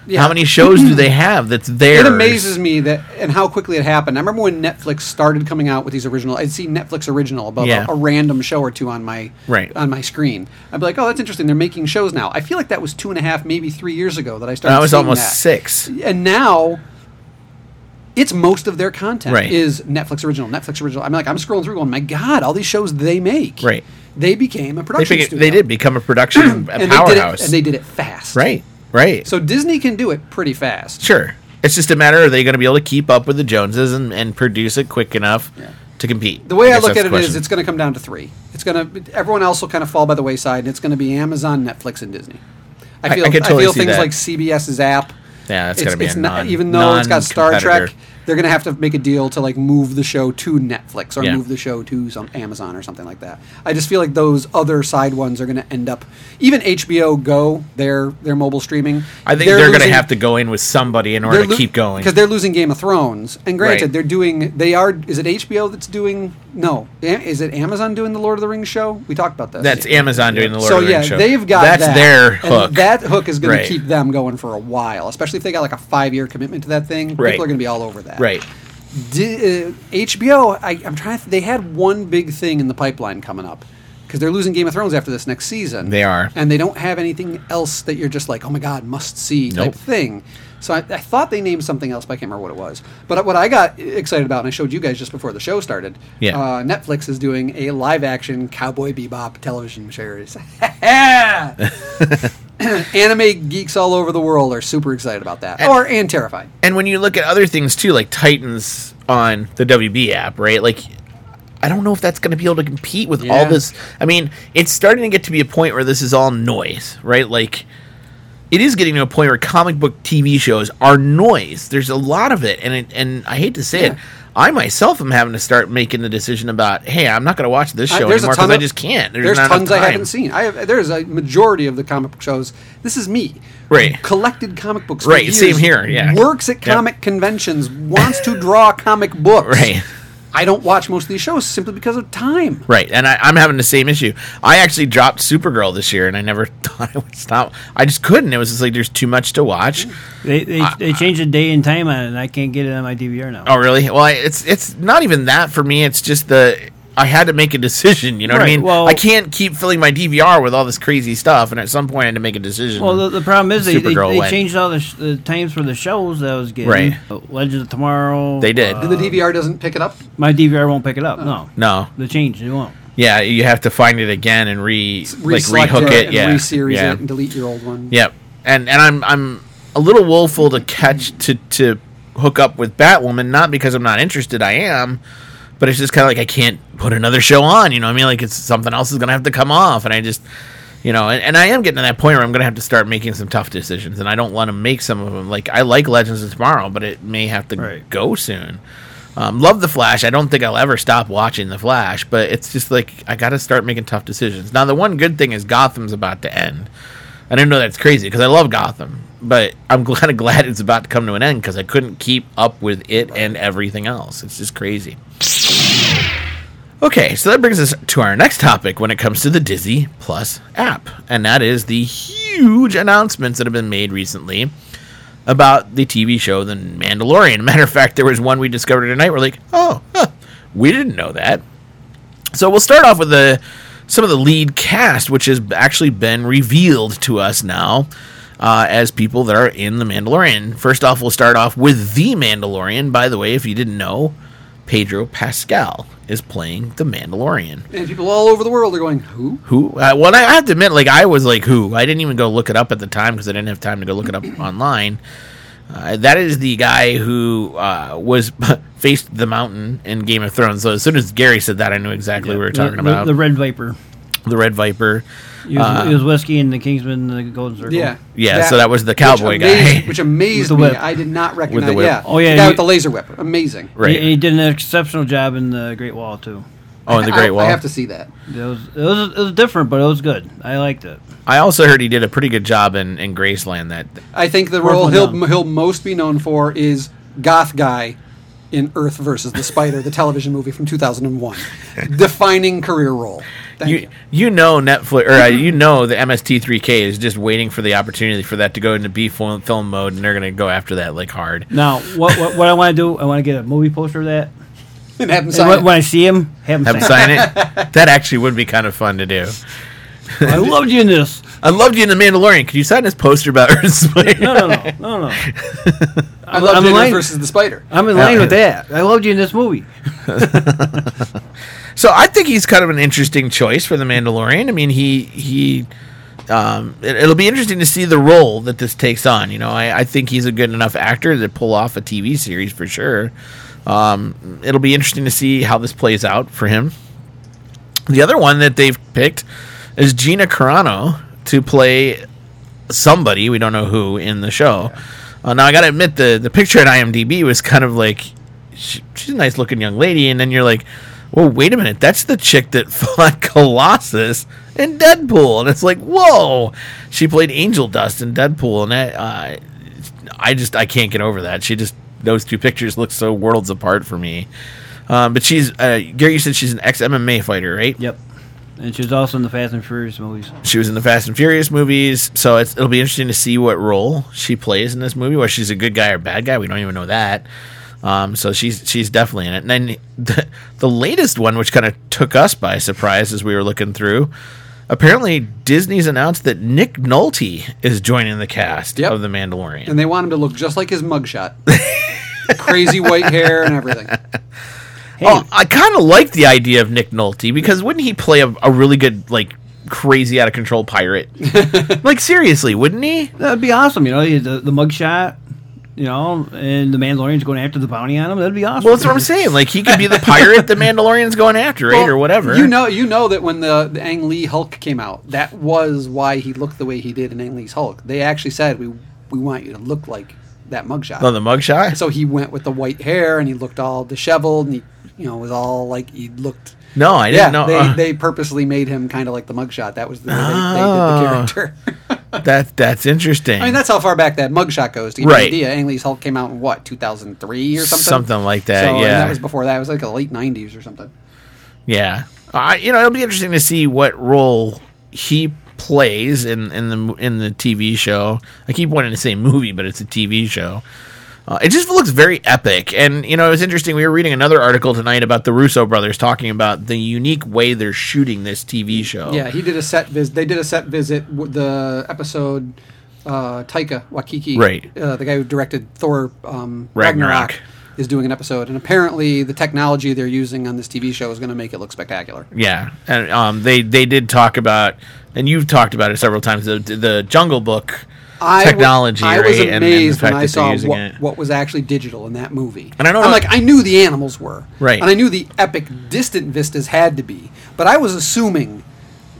Yeah. how many shows do they have that's there? It amazes me that and how quickly it happened. I remember when Netflix started coming out with these original. I'd see Netflix original above Yeah. a, a random show or two on my Right. on my screen. I'd be like, "Oh, that's interesting. They're making shows now." I feel like that was two and a half, maybe three years ago that I started. That was almost that. six. and now it's most of their content Right. is Netflix original. Netflix original. I'm like, I'm scrolling through, going, my God, all these shows they make. Right. They became a They, production figured, studio. they did become a production a they powerhouse, it, and they did it fast. right? Right. So Disney can do it pretty fast. Sure. It's just a matter of are they going to be able to keep up with the Joneses and, and produce it quick enough to compete? The way I, guess look at it is, it's going to come down to three. It's going to everyone else will kind of fall by the wayside, and it's going to be Amazon, Netflix, and Disney. I I- feel I I, totally feel see things that. like CBS's app. Yeah, that's it's, gonna be it's a not, even though it's got Star. Trek, they're going to have to make a deal to like move the show to Netflix or Yeah. move the show to some Amazon or something like that. I just feel like those other side ones are going to end up. Even HBO Go, their their mobile streaming. I think they're, going to have to go in with somebody in order to keep going. because they're losing Game of Thrones. And granted, Right. they're doing. They are. Is it HBO that's doing? No, is it Amazon doing the Lord of the Rings show? We talked about this. That's Amazon doing the Lord so of the yeah, Rings show. they've got that's that, their hook. that hook is going Right. to keep them going for a while, especially if they got like a five year commitment to that thing. Right. People are going to be all over that. Right. D- uh, HBO, I, I'm trying. To, they had one big thing in the pipeline coming up because they're losing Game of Thrones after this next season. They are. and they don't have anything else that you're just like, oh my god, must see type thing. So I, I thought they named something else, but I can't remember what it was. But what I got excited about, and I showed you guys just before the show started, Yeah. uh, Netflix is doing a live action Cowboy Bebop television series. Anime geeks all over the world are super excited about that, And- or and terrified. And when you look at other things too, like Titans on the WB app, right? Like, I don't know if that's going to be able to compete with all this. I mean, it's starting to get to be a point where this is all noise, right? Like, it is getting to a point where comic book TV shows are noise. There's a lot of it, and it, and I hate to say it, I myself am having to start making the decision about, hey, I'm not going to watch this show a anymore because I just can't. There's, There's, tons I haven't seen. I have, there's a majority of the comic book shows. This is me, Right. Collected comic books, Right, years, same here, yeah. Works at Yep. comic conventions, wants to draw comic books, Right. I don't watch most of these shows simply because of time. Right, and I, I'm having the same issue. I actually dropped Supergirl this year, and I never thought I would stop. I just couldn't. It was just like there's too much to watch. They they, they changed the day and time on it, and I can't get it on my DVR now. Oh, really? Well, I, it's it's not even that for me. It's just the I had to make a decision. You know what I mean? well- I can't keep filling my DVR with all this crazy stuff, and at some point I had to make a decision. Well, the, the problem is they, they, they changed all the, sh- the times for the shows that I was getting. Right. Uh, Legends of Tomorrow. They did. And the DVR doesn't pick it up. My DVR won't pick it up. No. no, The change, it won't. yeah, you have to find it again and re like Reselect rehook it, and yeah, re-series yeah. it and delete your old one. Yep. And and I'm I'm a little woeful to catch to to hook up with Batwoman, not because I'm not interested, I am, but it's just kind of like I can't put another show on. You know, what I mean, like it's something else is gonna have to come off, and I just. You know, and, and I am getting to that point where I'm going to have to start making some tough decisions, and I don't want to make some of them. Like I like Legends of Tomorrow, but it may have to Right. go soon. Um, love the Flash. I don't think I'll ever stop watching the Flash, but it's just like I got to start making tough decisions. Now, the one good thing is Gotham's about to end. I didn't know that's crazy because I love Gotham, but I'm kind of glad it's about to come to an end because I couldn't keep up with it and everything else. It's just crazy. Okay, so that brings us to our next topic when it comes to the Disney Plus app, and that is the huge announcements that have been made recently about the TV show The Mandalorian. Matter of fact, there was one we discovered tonight. We're like, oh, huh, we didn't know that. So we'll start off with the some of the lead cast, which has actually been revealed to us now uh, as people that are in The Mandalorian. First off, we'll start off with The Mandalorian. By the way, if you didn't know, Pedro Pascal is playing The Mandalorian. And people all over the world are going, who? Who? Uh, well, I have to admit, like I was like, who? I didn't even go look it up at the time because I didn't have time to go look it up online. Uh, that is the guy who uh, was faced the mountain in Game of Thrones. So as soon as Gary said that, I knew exactly what we were talking the, about. The Red Viper. The Red Viper. He was, Uh, he was whiskey and the Kingsman, the Golden Circle. Yeah. Yeah, so that was the which cowboy amazed- guy. Which amazed me. whip. I did not recognize. whip. Yeah. Oh, yeah, The guy he- with the laser whip. Amazing. Right. He, he did an exceptional job in the Great Wall too. oh, in the I- Great Wall. I have to see that. It was it was it was different, but it was good. I liked it. I also heard he did a pretty good job in, in Graceland. That I think the role one he'll, down. he'll most be known for is Goth Guy in Earth versus the Spider, the television movie from 2001. Defining career role. Thank you. you you know Netflix or uh, you know the MST3K is just waiting for the opportunity for that to go into B film, film mode, and they're gonna go after that like hard. Now, what what, what I want to do, I want to get a movie poster of that. And have him sign when, it. when I see him, have him Have them sign. sign it. That actually would be kind of fun to do. I loved you in this. I loved you in the Mandalorian. Could you sign this poster about Earth Spider? No, no, no, no, no. I love I'm Earth in line- versus the Spider. I'm in line with that. I loved you in this movie. So I think he's kind of an interesting choice for the Mandalorian. I mean, he he. Um, it, it'll be interesting to see the role that this takes on. You know, I, I think he's a good enough actor to pull off a TV series for sure. Um, it'll be interesting to see how this plays out for him. The other one that they've picked is Gina Carano to play somebody we don't know who in the show. Uh, now I gotta admit the the picture at IMDb was kind of like she, she's a nice looking young lady, and then you're like, well, wait a minute, that's the chick that fought Colossus in Deadpool, and it's like, whoa, she played Angel Dust in Deadpool, and that, uh, I just I can't get over that. She just those two pictures look so worlds apart for me. Um, but she's uh, Gary. You said she's an ex MMA fighter, right? Yep. And she was also in the Fast and Furious movies. She was in the Fast and Furious movies, so it's, it'll be interesting to see what role she plays in this movie. Whether she's a good guy or bad guy, we don't even know that. Um, so she's she's definitely in it. And then the, the latest one, which kind of took us by surprise as we were looking through, apparently Disney's announced that Nick Nolte is joining the cast Yep. of The Mandalorian. And they want him to look just like his mugshot. Crazy white hair and everything. Hey, Oh, I kind of like the idea of Nick Nolte because wouldn't he play a, a really good like crazy out of control pirate? like seriously, wouldn't he? that'd be awesome. You know, the, the mugshot, you know, and the Mandalorian's going after the bounty on him. That'd be awesome. Well, that's what I'm saying. Like he could be the pirate the Mandalorian's going after, right, Well, or whatever. You know, you know that when the, the Ang Lee Hulk came out, that was why he looked the way he did in Ang Lee's Hulk. They actually said we we want you to look like that mugshot. on the mugshot. so he went with the white hair and he looked all disheveled and he you know was all like he looked. No, I didn't know. they uh, they purposely made him kind of like the mugshot. That was the way Oh. they, they did the character. that that's interesting. I mean, that's how far back that mugshot goes. To give Right. you an idea, Ang Lee's Hulk came out in what 2003 or something. Something like that, So, yeah. that was before that. It was like the late 90s or something. Yeah, uh, you know, it'll be interesting to see what role he plays in in the in the TV show. I keep wanting to say movie, but it's a TV show. Uh, it just looks very epic, and you know, it was interesting. We were reading another article tonight about the Russo brothers talking about the unique way they're shooting this TV show. Yeah, he did a set visit. They did a set visit. with The episode uh, Taika Waititi, Right. Uh, the guy who directed Thor um, Ragnarok. Ragnarok. is doing an episode, and apparently the technology they're using on this TV show is going to make it look spectacular. Yeah, and um, they they did talk about, and you've talked about it several times. The the Jungle Book I w- technology, I right? was and- and amazed when I saw what, what was actually digital in that movie. And I don't I'm know- like, I knew the animals were Right. and I knew the epic distant vistas had to be, but I was assuming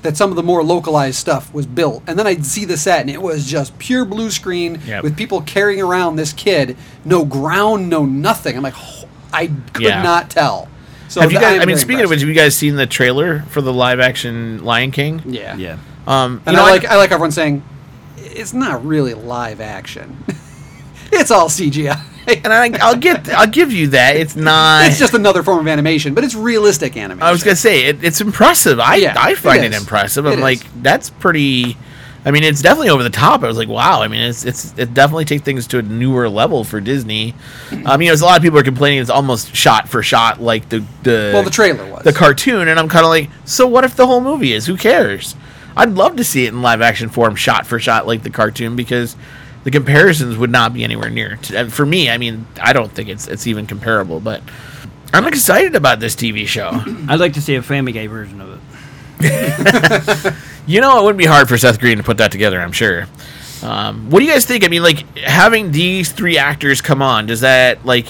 that some of the more localized stuff was built, and then I'd see the set, and it was just pure blue screen Yep. with people carrying around this kid, no ground, no nothing. I'm like, "Oh, I could Yeah. not tell. So have you guys? am I mean, very speaking of which, have you guys seen the trailer for the live action Lion King? yeah, Yeah. Um, you And know, I like I like everyone saying it's not really live action. it's all CGI. and I, I'll get, I'll give you that. It's not. it's just another form of animation, but it's realistic animation. I was gonna say it, it's impressive. I Yeah, I find it it, is. impressive. I'm is. like that's pretty. I mean, it's definitely over the top. I was like, wow. I mean, it's it's it definitely takes things to a newer level for Disney. I mean, you there's a lot of people are complaining it's almost shot for shot like the the Well, the trailer was. the cartoon, and I'm kind of like, so what if the whole movie is? Who cares? I'd love to see it in live action form, shot for shot like the cartoon, because the comparisons would not be anywhere near. To, for me, I mean, I don't think it's it's even comparable, but. I'm excited about this TV show. I'd like to see a Family Guy version of it. You know, it wouldn't be hard for Seth Green to put that together. I'm sure. Um, what do you guys think? I mean, like having these three actors come on, does that like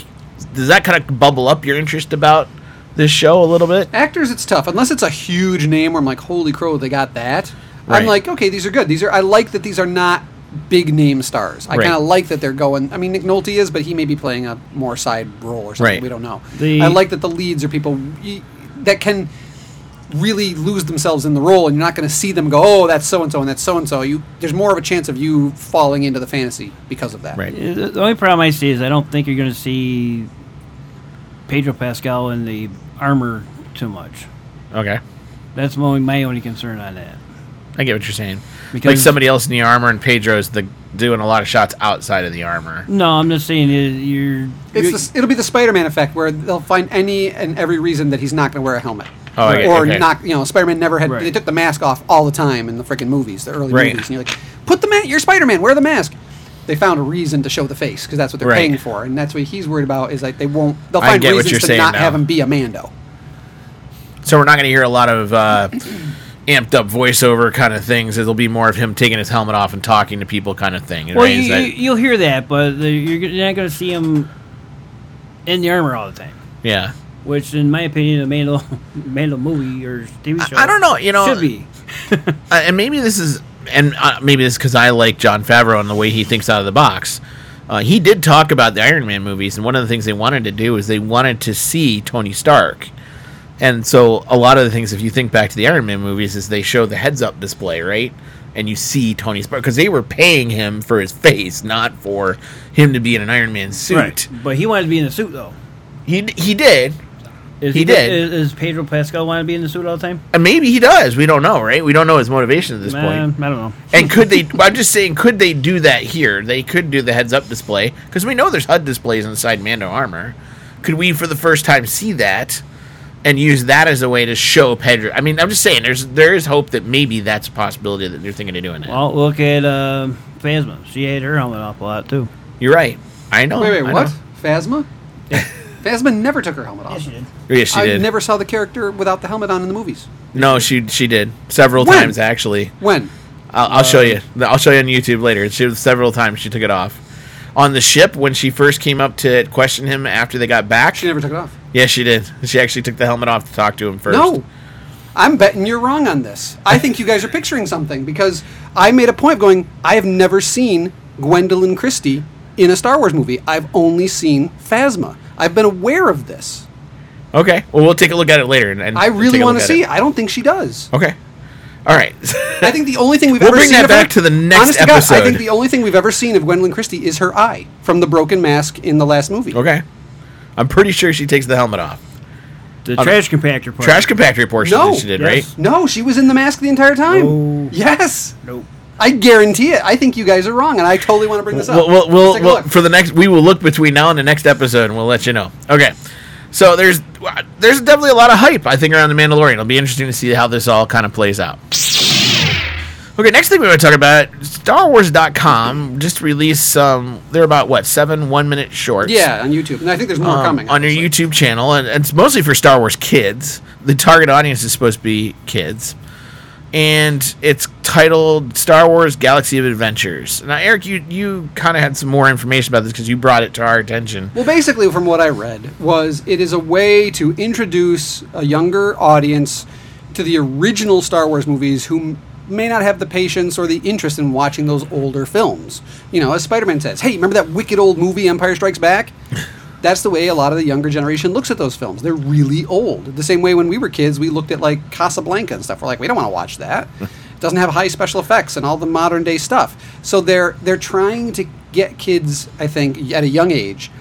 does that kind of bubble up your interest about this show a little bit? Actors, it's tough unless it's a huge name where I'm like, holy crow, they got that. Right. I'm like, okay, these are good. These are I like that these are not big name stars. I Right. kind of like that they're going. I mean, Nick Nolte is, but he may be playing a more side role or something. Right. We don't know. The- I like that the leads are people that can really lose themselves in the role, and you're not going to see them go, oh, that's so and so and that's so and so. You there's more of a chance of you falling into the fantasy because of that. Right. Uh, The the only problem I see is I don't think you're going to see Pedro Pascal in the armor too much. Okay, That's my only, my only concern on that. I get what you're saying. like Because- somebody else in the armor, and Pedro's the doing a lot of shots outside of the armor. No, I'm just saying uh, you're. It's you're- the, it'll be the Spider-Man effect where they'll find any and every reason that he's not going to wear a helmet. Oh, I get- or okay. not, you know, Spider-Man never had. Right. They took the mask off all the time in the freaking movies, the early Right. movies, and you're like, put the mask. You're Spider-Man. Wear the mask. They found a reason to show the face because that's what they're Right. paying for, and that's what he's worried about. Is like they won't. They'll find get what reasons you're to saying not now. have him be a Mando. So we're not going to hear a lot of uh, amped up voiceover kind of things. It'll be more of him taking his helmet off and talking to people kind of thing. well, right? you, that, you'll hear that, but the, you're, not going to see him in the armor all the time. yeah. Which, in my opinion, a Mando, Mando movie or TV show. I don't know, you know- should be. uh, and maybe this is, and uh, maybe this because I like Jon Favreau and the way he thinks out of the box. Uh, he did talk about the Iron Man movies, and one of the things they wanted to do is they wanted to see Tony Stark. And so, a lot of the things, if you think back to the Iron Man movies, is they show the heads up display, right? And you see Tony Stark because they were paying him for his face, not for him to be in an Iron Man suit. But he wanted to be in a suit, though. He he did, Is He did. Is, is Pedro Pascal want to be in the suit all the time? and maybe he does. We don't know, right? We don't know his motivation at this point. I don't know. And could they? I'm just saying, could they do that here? They could do the heads-up display because we know there's HUD displays inside Mando armor. Could we, for the first time, see that and use that as a way to show Pedro? I mean, I'm just saying, there's there is hope that maybe that's a possibility that they're thinking of doing that. Well, look at uh, Phasma. She had her helmet off a lot, too. You're right. I know. wait, wait, I what? know. Phasma? Phasma never took her helmet off. did. Oh, yes, she I did. never saw the character without the helmet on in the movies. no, she she did several When? times actually. When? I'll, I'll show uh, you. I'll show you on YouTube later. She several times she took it off on the ship when she first came up to question him after they got back. She never took it off. Yes, she did. She actually took the helmet off to talk to him first. No. I'm betting you're wrong on this. I think you guys are picturing something because I made a point of going, I have never seen Gwendoline Christie in a Star Wars movie. I've only seen Phasma. I've been aware of this. Okay. Well, we'll take a look at it later. And, and I really want to see it. it. I don't think she does. Okay. All right. I think the only thing we've We'll ever bring seen that of her- back to the next honest to God, I think the only thing we've ever seen of Gwendoline Christie is her eye from the broken mask in the last movie. okay. I'm pretty sure she takes the helmet off. The Okay. trash compactor part. Trash compactor portion No. that she did, Yes. right? No, she was in the mask the entire time. No. Yes. Nope. I guarantee it. I think you guys are wrong, and I totally want to bring this up. We'll, we'll, we'll, Let's take a we'll- for the next, we will look between now and the next episode, and we'll let you know. Okay, so there's there's definitely a lot of hype I think around the Mandalorian. It'll be interesting to see how this all kind of plays out. Okay, next thing we want to talk about StarWars.com just released some. They're about what seven one minute shorts. yeah, on YouTube, and I think there's more um, coming on your. YouTube channel, and, and it's mostly for Star Wars kids. The target audience is supposed to be kids, and it's titled Star Wars Galaxy of Adventures. Now, Eric, you you kind of had some more information about this because you brought it to our attention. Well, basically, from what I read, was it is a way to introduce a younger audience to the original Star Wars movies who may not have the patience or the interest in watching those older films. You know, as Spider-Man says, "Hey, remember that wicked old movie Empire Strikes Back?" That's the way a lot of the younger generation looks at those films. They're really old. The same way when we were kids, we looked at like Casablanca and stuff. We're like, we don't want to watch that. It doesn't have high special effects and all the modern day stuff. So they're they're trying to get kids, I think, at a young age,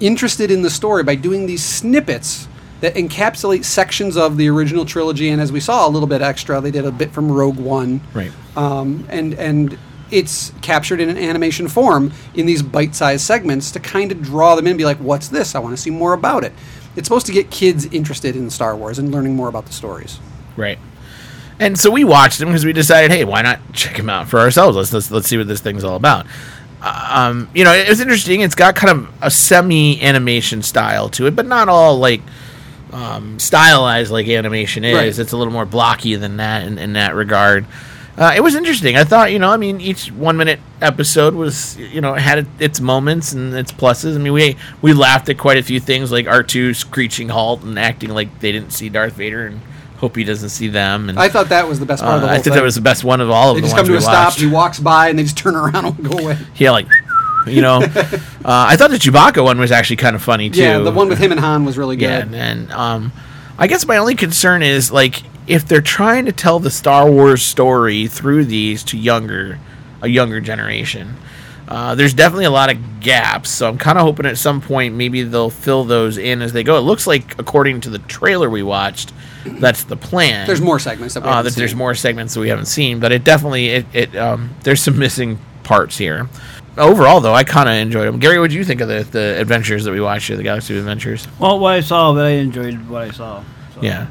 interested in the story by doing these snippets that encapsulate sections of the original trilogy. And as we saw, a little bit extra. They did a bit from Rogue One, Right. um, and and it's captured in an animation form in these bite-sized segments to kind of draw them in and be like, "What's this? I want to see more about it." It's supposed to get kids interested in Star Wars and learning more about the stories. Right. And so we watched them because we decided, hey, why not check them out for ourselves? Let's let's, let's see what this thing's all about. Um, you know, it was interesting. It's got kind of a semi animation style to it, but not all like um, stylized like animation is. Right. It's a little more blocky than that in, in that regard. Uh, it was interesting. I thought, you know, I mean, each one minute episode was, you know, had its moments and its pluses. I mean, we we laughed at quite a few things, like R 2 screeching halt and acting like they didn't see Darth Vader and hope he doesn't see them. And I thought that was the best part uh, of the whole I thought thing. that was the best one of all of they the just ones come to a stop. watched. He walks by and they just turn around and go away. Yeah, like, you know, uh, I thought the Chewbacca one was actually kind of funny too. Yeah, the one with him and Han was really good. Yeah, and, and um, I guess my only concern is like if they're trying to tell the Star Wars story through these to younger, a younger generation. Uh, there's definitely a lot of gaps, so I'm kind of hoping at some point maybe they'll fill those in as they go. It looks like, according to the trailer we watched, that's the plan. There's more segments that we Uh, haven't that there's more segments that we haven't seen, but it definitely it, it um, there's some missing parts here. Overall, though, I kind of enjoyed them. Gary, what do you think of the, the adventures that we watched here, the Galaxy of Adventures? Well, what I saw, but I enjoyed what I saw. So. Yeah.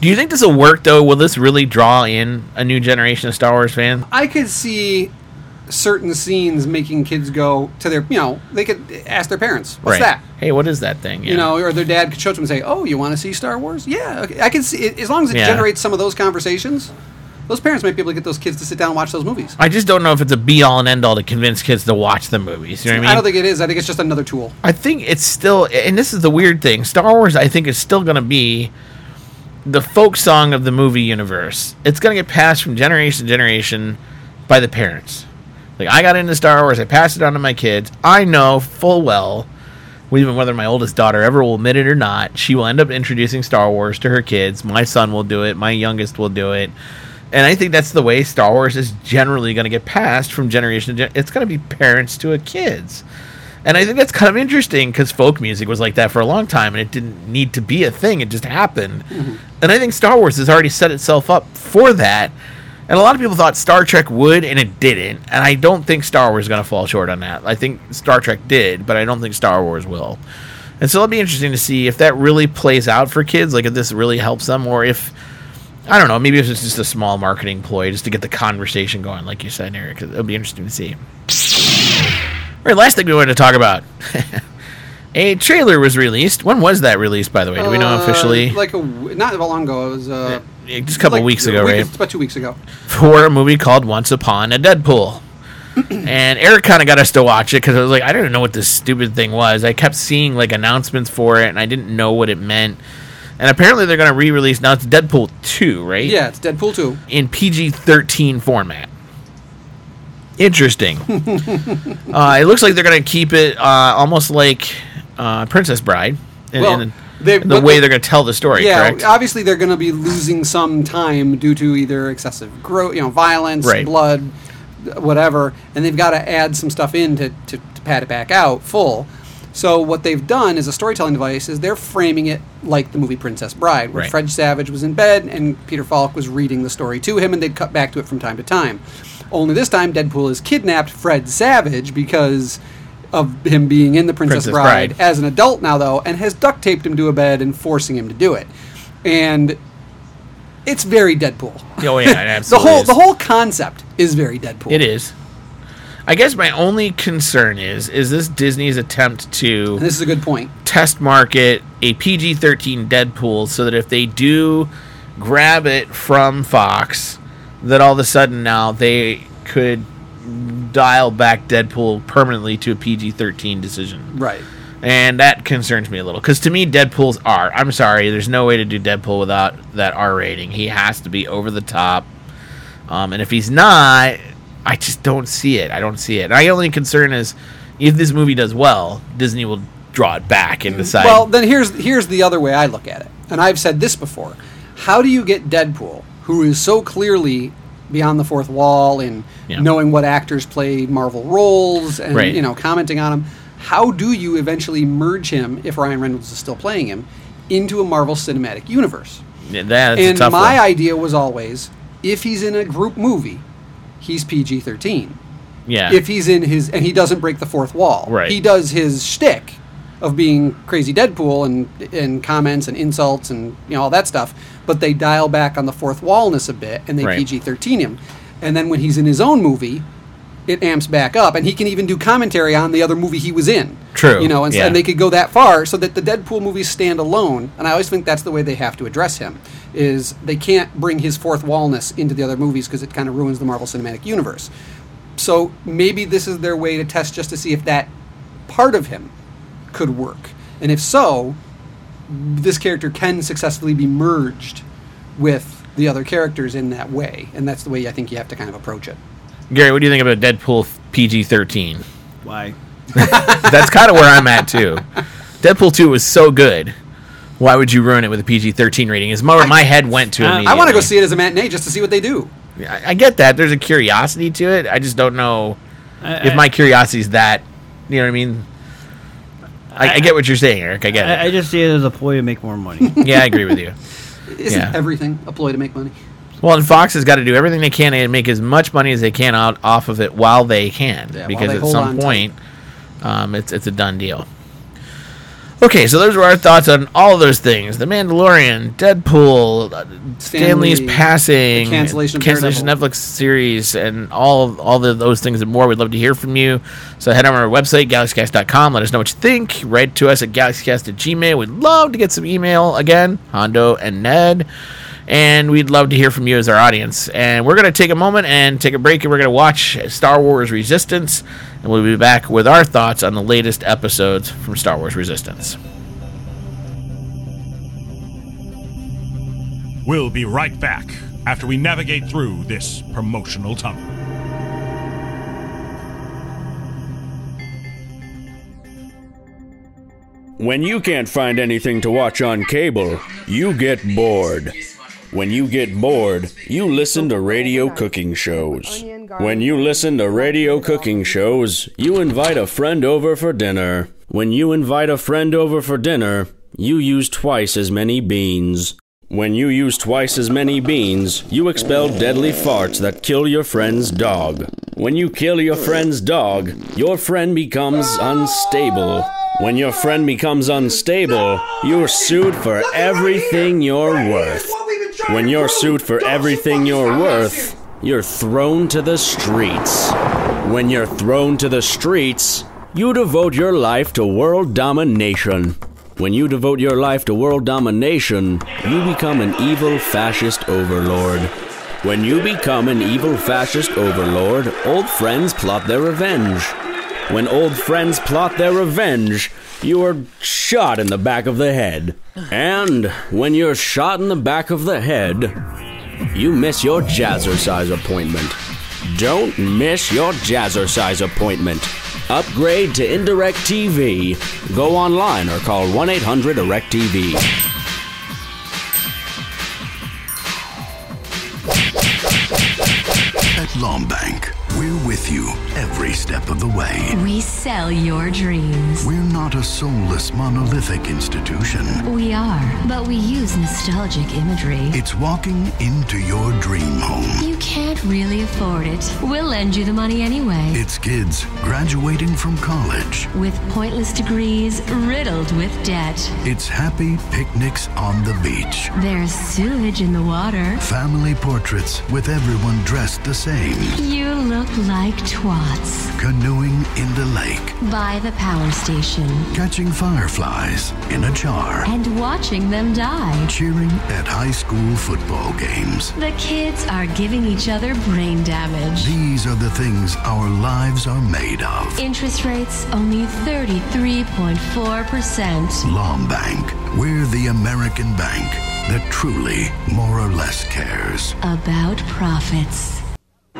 Do you think this will work though? Will this really draw in a new generation of Star Wars fans? I could see certain scenes making kids go to their, you know, they could ask their parents, "What's that?" Hey, what is that thing? You know, or their dad could show them and say, "Oh, you want to see Star Wars? Yeah, okay. I can see it as long as it Yeah. generates some of those conversations. Those parents might be able to get those kids to sit down and watch those movies. I just don't know if it's a be all and end all to convince kids to watch the movies. You know what I mean? I don't think it is. I think it's just another tool. I think it's still, and this is the weird thing. Star Wars, I think, is still going to be the folk song of the movie universe. It's going to get passed from generation to generation by the parents. Like I got into Star Wars, I passed it on to my kids. I know full well, even whether my oldest daughter ever will admit it or not, she will end up introducing Star Wars to her kids. My son will do it. My youngest will do it. And I think that's the way Star Wars is generally going to get passed from generation to gen- It's going to be parents to kids. And I think that's kind of interesting because folk music was like that for a long time and it didn't need to be a thing. It just happened. Mm-hmm. And I think Star Wars has already set itself up for that. And a lot of people thought Star Trek would, and it didn't. And I don't think Star Wars is going to fall short on that. I think Star Trek did, but I don't think Star Wars will. And so it'll be interesting to see if that really plays out for kids, like if this really helps them, or if I don't know, maybe it's just a small marketing ploy just to get the conversation going, like you said, Eric. Because it'll be interesting to see. Right, last thing we wanted to talk about. a trailer was released. When was that released, by the way? Do we know Uh, officially? Like a w- not that long ago. It was uh, Yeah, just a couple like weeks ago, week- right? It's about two weeks ago. For a movie called Once Upon a Deadpool. and Eric kind of got us to watch it because I was like, I didn't know what this stupid thing was. I kept seeing like announcements for it, and I didn't know what it meant. And apparently, they're going to re-release now. It's Deadpool two, right? Yeah, it's Deadpool two. in PG 13 format. Interesting. uh, it looks like they're going to keep it uh, almost like uh, Princess Bride. In, Well, in- They- the way they- they're going to tell the story. yeah, correct? obviously they're going to be losing some time due to either excessive growth, you know, violence, Right. blood, whatever, and they've got to add some stuff in to, to, to pad it back out full. So what they've done as a storytelling device is they're framing it like the movie Princess Bride, where Right. Fred Savage was in bed and Peter Falk was reading the story to him, and they'd cut back to it from time to time. Only this time, Deadpool has kidnapped Fred Savage because of him being in the Princess, Princess Bride, Bride. as an adult now, though, and has duct taped him to a bed and forcing him to do it. And it's very Deadpool. Oh yeah, it The whole is. the whole concept is very Deadpool. It is. I guess my only concern is is this Disney's attempt to And this is a good point. test market a PG-13 Deadpool so that if they do grab it from Fox that all of a sudden now they could dial back Deadpool permanently to a PG-13 decision. Right. And that concerns me a little because to me, Deadpool's R. I'm sorry, there's no way to do Deadpool without that R rating. He has to be over the top. Um, and if he's not, I just don't see it. I don't see it. My only concern is if this movie does well, Disney will draw it back and decide. Well, then here's here's the other way I look at it, and I've said this before. How do you get Deadpool, who is so clearly beyond the fourth wall in Yeah. knowing what actors play Marvel roles and Right. you know commenting on them? How do you eventually merge him, if Ryan Reynolds is still playing him, into a Marvel Cinematic Universe? Yeah, that's and my one. idea was always, if he's in a group movie, he's PG thirteen. yeah. if he's in his and he doesn't break the fourth wall. Right. He does his shtick of being crazy Deadpool and and comments and insults and you know all that stuff, but they dial back on the fourth wallness a bit and they Right. PG thirteen him. And then when he's in his own movie, it amps back up, and he can even do commentary on the other movie he was in. True, you know, and, yeah. and they could go that far so that the Deadpool movies stand alone. And I always think that's the way they have to address him: is they can't bring his fourth wallness into the other movies because it kind of ruins the Marvel Cinematic Universe. So maybe this is their way to test just to see if that part of him could work. And if so, this character can successfully be merged with the other characters in that way. And that's the way I think you have to kind of approach it. Gary, what do you think about Deadpool PG-13? Why? That's kind of where I'm at too. Deadpool 2 was so good. Why would you ruin it with a PG-13 rating? Is more where my head went to. I- I want to go see it as a matinee just to see what they do. I, I get that. There's a curiosity to it. I just don't know I, if my curiosity is that. You know what I mean? I, I get what you're saying, Eric. I get I, I just see it as a ploy to make more money. yeah, I agree with you. Isn't Yeah. everything a ploy to make money? Well, and Fox has got to do everything they can to make as much money as they can out off of it while they can, Yeah, because they at some point, um, it's it's a done deal. Okay, so those were our thoughts on all of those things: The Mandalorian, Deadpool, uh, Stan Lee's passing, the cancellation of cancellation Daredevil. Netflix series, and all of, all the, those things and more. We'd love to hear from you. So head on our website, galaxycast.com. Let us know what you think. Write to us at galaxycast at gmail. We'd love to get some email again, Hondo and Ned. And we'd love to hear from you as our audience. And we're going to take a moment and take a break, and we're going to watch Star Wars Resistance. And we'll be back with our thoughts on the latest episodes from Star Wars Resistance. We'll be right back after we navigate through this promotional tunnel. When you can't find anything to watch on cable, you get bored. When you get bored, you listen to radio cooking shows. When you listen to radio cooking shows, you invite a friend over for dinner. When you invite a friend over for dinner, you use twice as many beans. When you use twice as many beans, you expel deadly farts that kill your friend's dog. When you kill your friend's dog, your friend becomes unstable. When your friend becomes unstable, you're sued for everything you're worth. When you're sued for everything you're worth, you're thrown to the streets. When you're thrown to the streets, you devote your life to world domination. When you devote your life to world domination, you become an evil fascist overlord. When you become an evil fascist overlord, old friends plot their revenge. When old friends plot their revenge, you are shot in the back of the head. And when you're shot in the back of the head, you miss your jazzercise appointment. Don't miss your jazzercise appointment. Upgrade to Indirect TV. Go online or call 1 800 Direct TV. At Lombank, we're with you every step of the way. We sell your dreams. We're not a soulless, monolithic institution. We are, but we use nostalgic imagery. It's walking into your dream home. You can't really afford it. We'll lend you the money anyway. It's kids graduating from college. With pointless degrees riddled with debt. It's happy picnics on the beach. There's sewage in the water. Family portraits with everyone dressed the same. You look like twats. Canoeing in the lake. By the power station. Catching fireflies in a jar. And watching them die. Cheering at high school football games. The kids are giving each other brain damage. These are the things our lives are made of. Interest rates only 33.4%. Lombank, we're the American bank that truly, more or less, cares. About profits.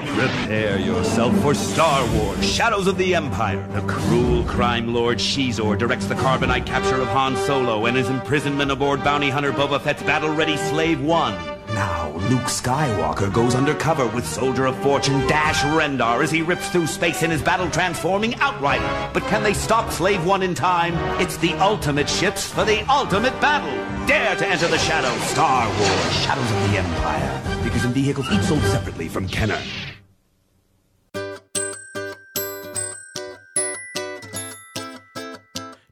Prepare yourself for Star Wars Shadows of the Empire. The cruel crime lord Xizor directs the carbonite capture of Han Solo and his imprisonment aboard bounty hunter Boba Fett's battle ready Slave One. Now, Luke Skywalker goes undercover with Soldier of Fortune Dash Rendar as he rips through space in his battle transforming Outrider. But can they stop Slave One in time? It's the ultimate ships for the ultimate battle. Dare to enter the shadows, Star Wars Shadows of the Empire. Figures and vehicles each sold separately from Kenner.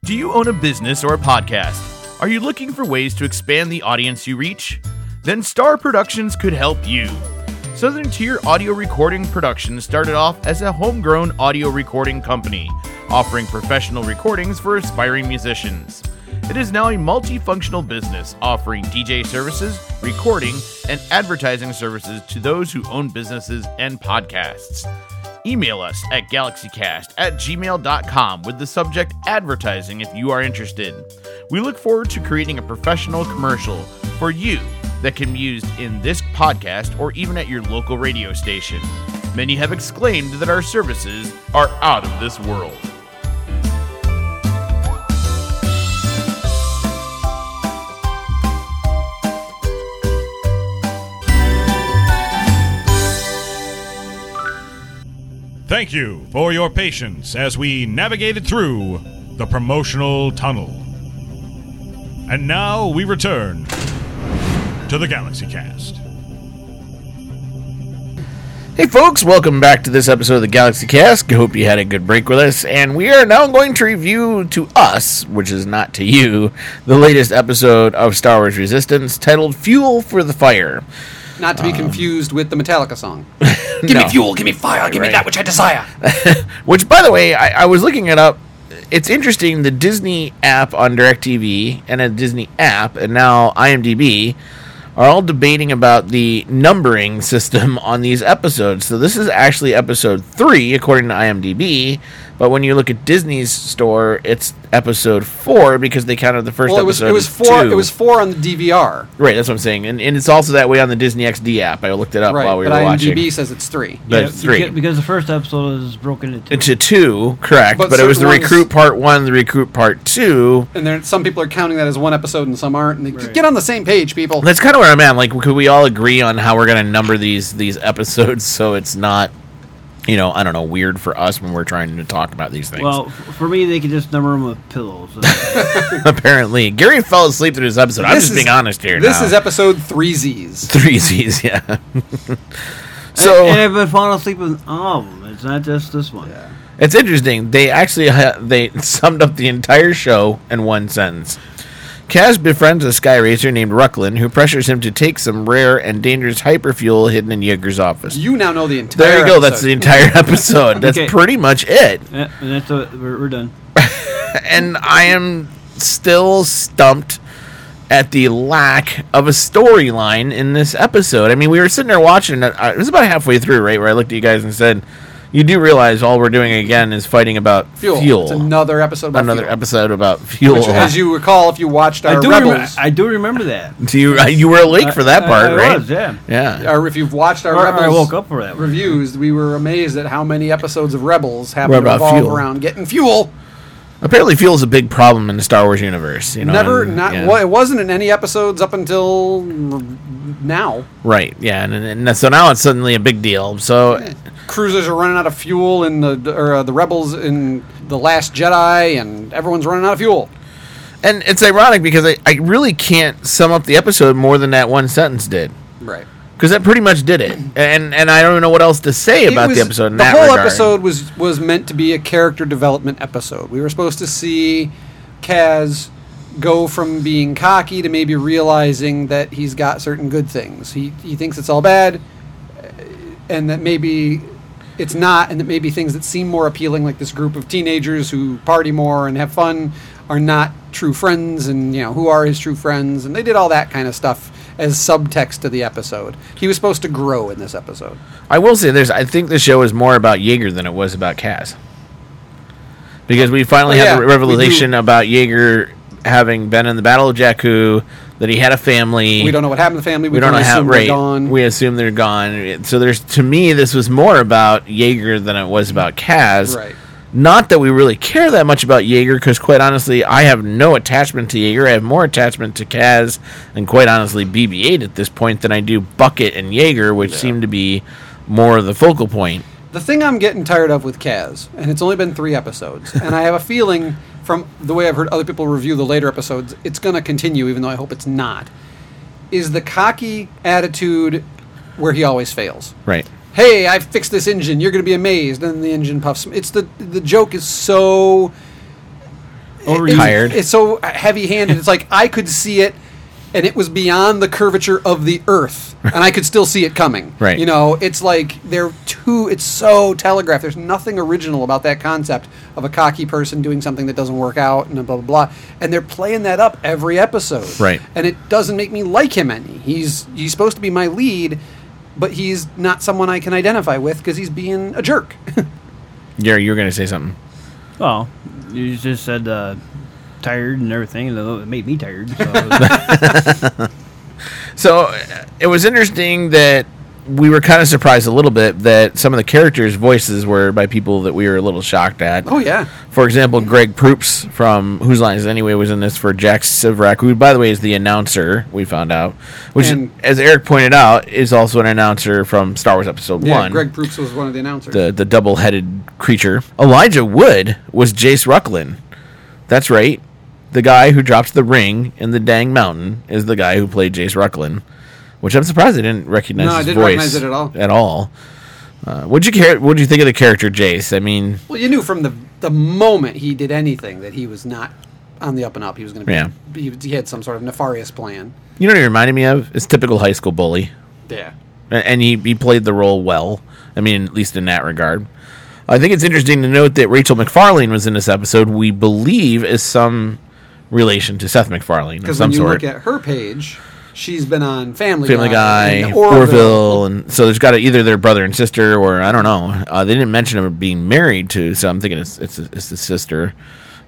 Do you own a business or a podcast? Are you looking for ways to expand the audience you reach? Then Star Productions could help you. Southern Tier Audio Recording Productions started off as a homegrown audio recording company, offering professional recordings for aspiring musicians. It is now a multifunctional business offering DJ services, recording, and advertising services to those who own businesses and podcasts. Email us at galaxycast at gmail.com with the subject advertising if you are interested. We look forward to creating a professional commercial for you that can be used in this podcast or even at your local radio station. Many have exclaimed that our services are out of this world. Thank you for your patience as we navigated through the promotional tunnel. And now we return to the Galaxy Cast. Hey, folks, welcome back to this episode of the Galaxy Cast. I hope you had a good break with us. And we are now going to review to us, which is not to you, the latest episode of Star Wars Resistance titled Fuel for the Fire. Not to be um, confused with the Metallica song. Give Give me fuel, give me fire, give me that which I desire. Which, by the way, I, I was looking it up. It's interesting. The Disney app on DirecTV and a Disney app, and now IMDb, are all debating about the numbering system on these episodes. So this is actually episode three, according to IMDb. But when you look at Disney's store, it's episode four because they counted the first Well, it was episode. it was as four. two. It was four on the DVR. right. That's what I'm saying, and, and it's also that way on the Disney XD app. I looked it up Right, while we but were IMDb watching. says it's three. But Yeah, it's three. Because, because the first episode is broken into two. into two, correct? But But, it was the ones- recruit part one, the recruit part two. And then some people are counting that as one episode, and some aren't. And they, get on the same page, people. That's kind of where I'm at. Like, could we all agree on how we're going to number these these episodes so it's not, you know, I don't know, weird for us when we're trying to talk about these things? Well, for me, they could just number them with pillows. apparently, Gary fell asleep through this episode. I'm just is- being honest here. This now. is episode three Z's. three Z's. Yeah. so, so and, I've been falling asleep with all of them. It's not just this one. It's interesting. They actually ha- they summed up the entire show in one sentence. Kaz befriends a sky racer named Rucklin, who pressures him to take some rare and dangerous hyperfuel hidden in Yeager's office. You now know the entire. there you go. That's episode. the entire episode. That's Okay. pretty much it. Yeah, and that's what we're, we're done. And I am still stumped at the lack of a storyline in this episode. I mean, we were sitting there watching it. uh, It was about halfway through, right, where I looked at you guys and said, You do realize all we're doing again is fighting about Fuel. fuel. It's another episode about Another fuel. episode about fuel. Which, as you recall, if you watched our I do, Rebels, remember, I do remember that. So you you were awake for that I- part, I right? was, yeah. Yeah. or if you've watched our Or- or Rebels I woke up for that reviews, we were amazed at how many episodes of Rebels happen Were to revolve fuel. around getting fuel. Apparently, fuel is a big problem in the Star Wars universe. You know, Never, and- not yeah. well, it wasn't in any episodes up until now. right. Yeah, and, and, and so now it's suddenly a big deal. So Cruisers are running out of fuel in the or uh, the Rebels in the Last Jedi, and everyone's running out of fuel. And it's ironic because I, I really can't sum up the episode more than that one sentence did. Right. Because that pretty much did it. And and I don't even know what else to say about was- the episode the that whole regard. episode was was meant to be a character development episode. We were supposed to see Kaz go from being cocky to maybe realizing that he's got certain good things. He he thinks it's all bad, and that maybe it's not, and that maybe things that seem more appealing, like this group of teenagers who party more and have fun, are not true friends, and you know who are his true friends, and they did all that kind of stuff as subtext to the episode. He was supposed to grow in this episode. I will say this: I think the show is more about Yeager than it was about Kaz. Because we finally Oh, had yeah, the we revelation about Yeager having been in the Battle of Jakku, that he had a family. We don't know what happened to the family. we don't know how right gone. we assume they're gone so there's to me this was more about yeager than it was about kaz Right. not that we really care that much about yeager because quite honestly i have no attachment to yeager i have more attachment to kaz and quite honestly bb8 at this point than i do bucket and yeager which seem to be more of the focal point The thing I'm getting tired of with Kaz, and it's only been three episodes, and I have a feeling from the way I've heard other people review the later episodes, it's going to continue, even though I hope it's not, is the cocky attitude where he always fails. right Hey, I fixed this engine. You're going to be amazed. And the engine puffs. It's the the joke is so it's- Tired. It's so heavy-handed. It's like I could see it, and it was beyond the curvature of the Earth, and I could still see it coming. Right. You know, it's like they're too. It's so telegraphed. There's nothing original about that concept of a cocky person doing something that doesn't work out, and blah blah blah. And they're playing that up every episode. Right. And it doesn't make me like him any. He's he's supposed to be my lead. But he's not someone I can identify with because he's being a jerk. Gary, you were going to say something Well, you just said uh, tired and everything, and it made me tired. So So uh, it was interesting that we were kind of surprised a little bit that some of the characters' voices were by people that we were a little shocked at. oh yeah. For example, Greg Proops from Whose Lines Anyway was in this for Jack Sivrak, who, by the way, is the announcer. We found out, which, And- as Eric pointed out, is also an announcer from Star Wars Episode Yeah, One. Greg Proops was one of the announcers. the the double headed creature. Elijah Wood was Jace Rucklin. That's right. The guy who drops the ring in the dang mountain is the guy who played Jace Rucklin, which I'm surprised I didn't recognize No, I his didn't recognize it at all. At all. Uh, what'd you care? What'd you think of the character Jace? I mean, well, you knew from the the moment he did anything that he was not on the up and up. He was going to be. Yeah. He, he had some sort of nefarious plan. you know what he reminded me of? It's typical high school bully. Yeah. And he, he played the role well. I mean, at least in that regard. I think it's interesting to note that Rachael MacFarlane was in this episode. We believe is some relation to Seth MacFarlane of Because some when you sort. look at her page, she's been on Family, Family Guy, and Orville, and so there's got to either their brother and sister, or I don't know. Uh, they didn't mention him being married to, so I'm thinking it's it's, it's the sister.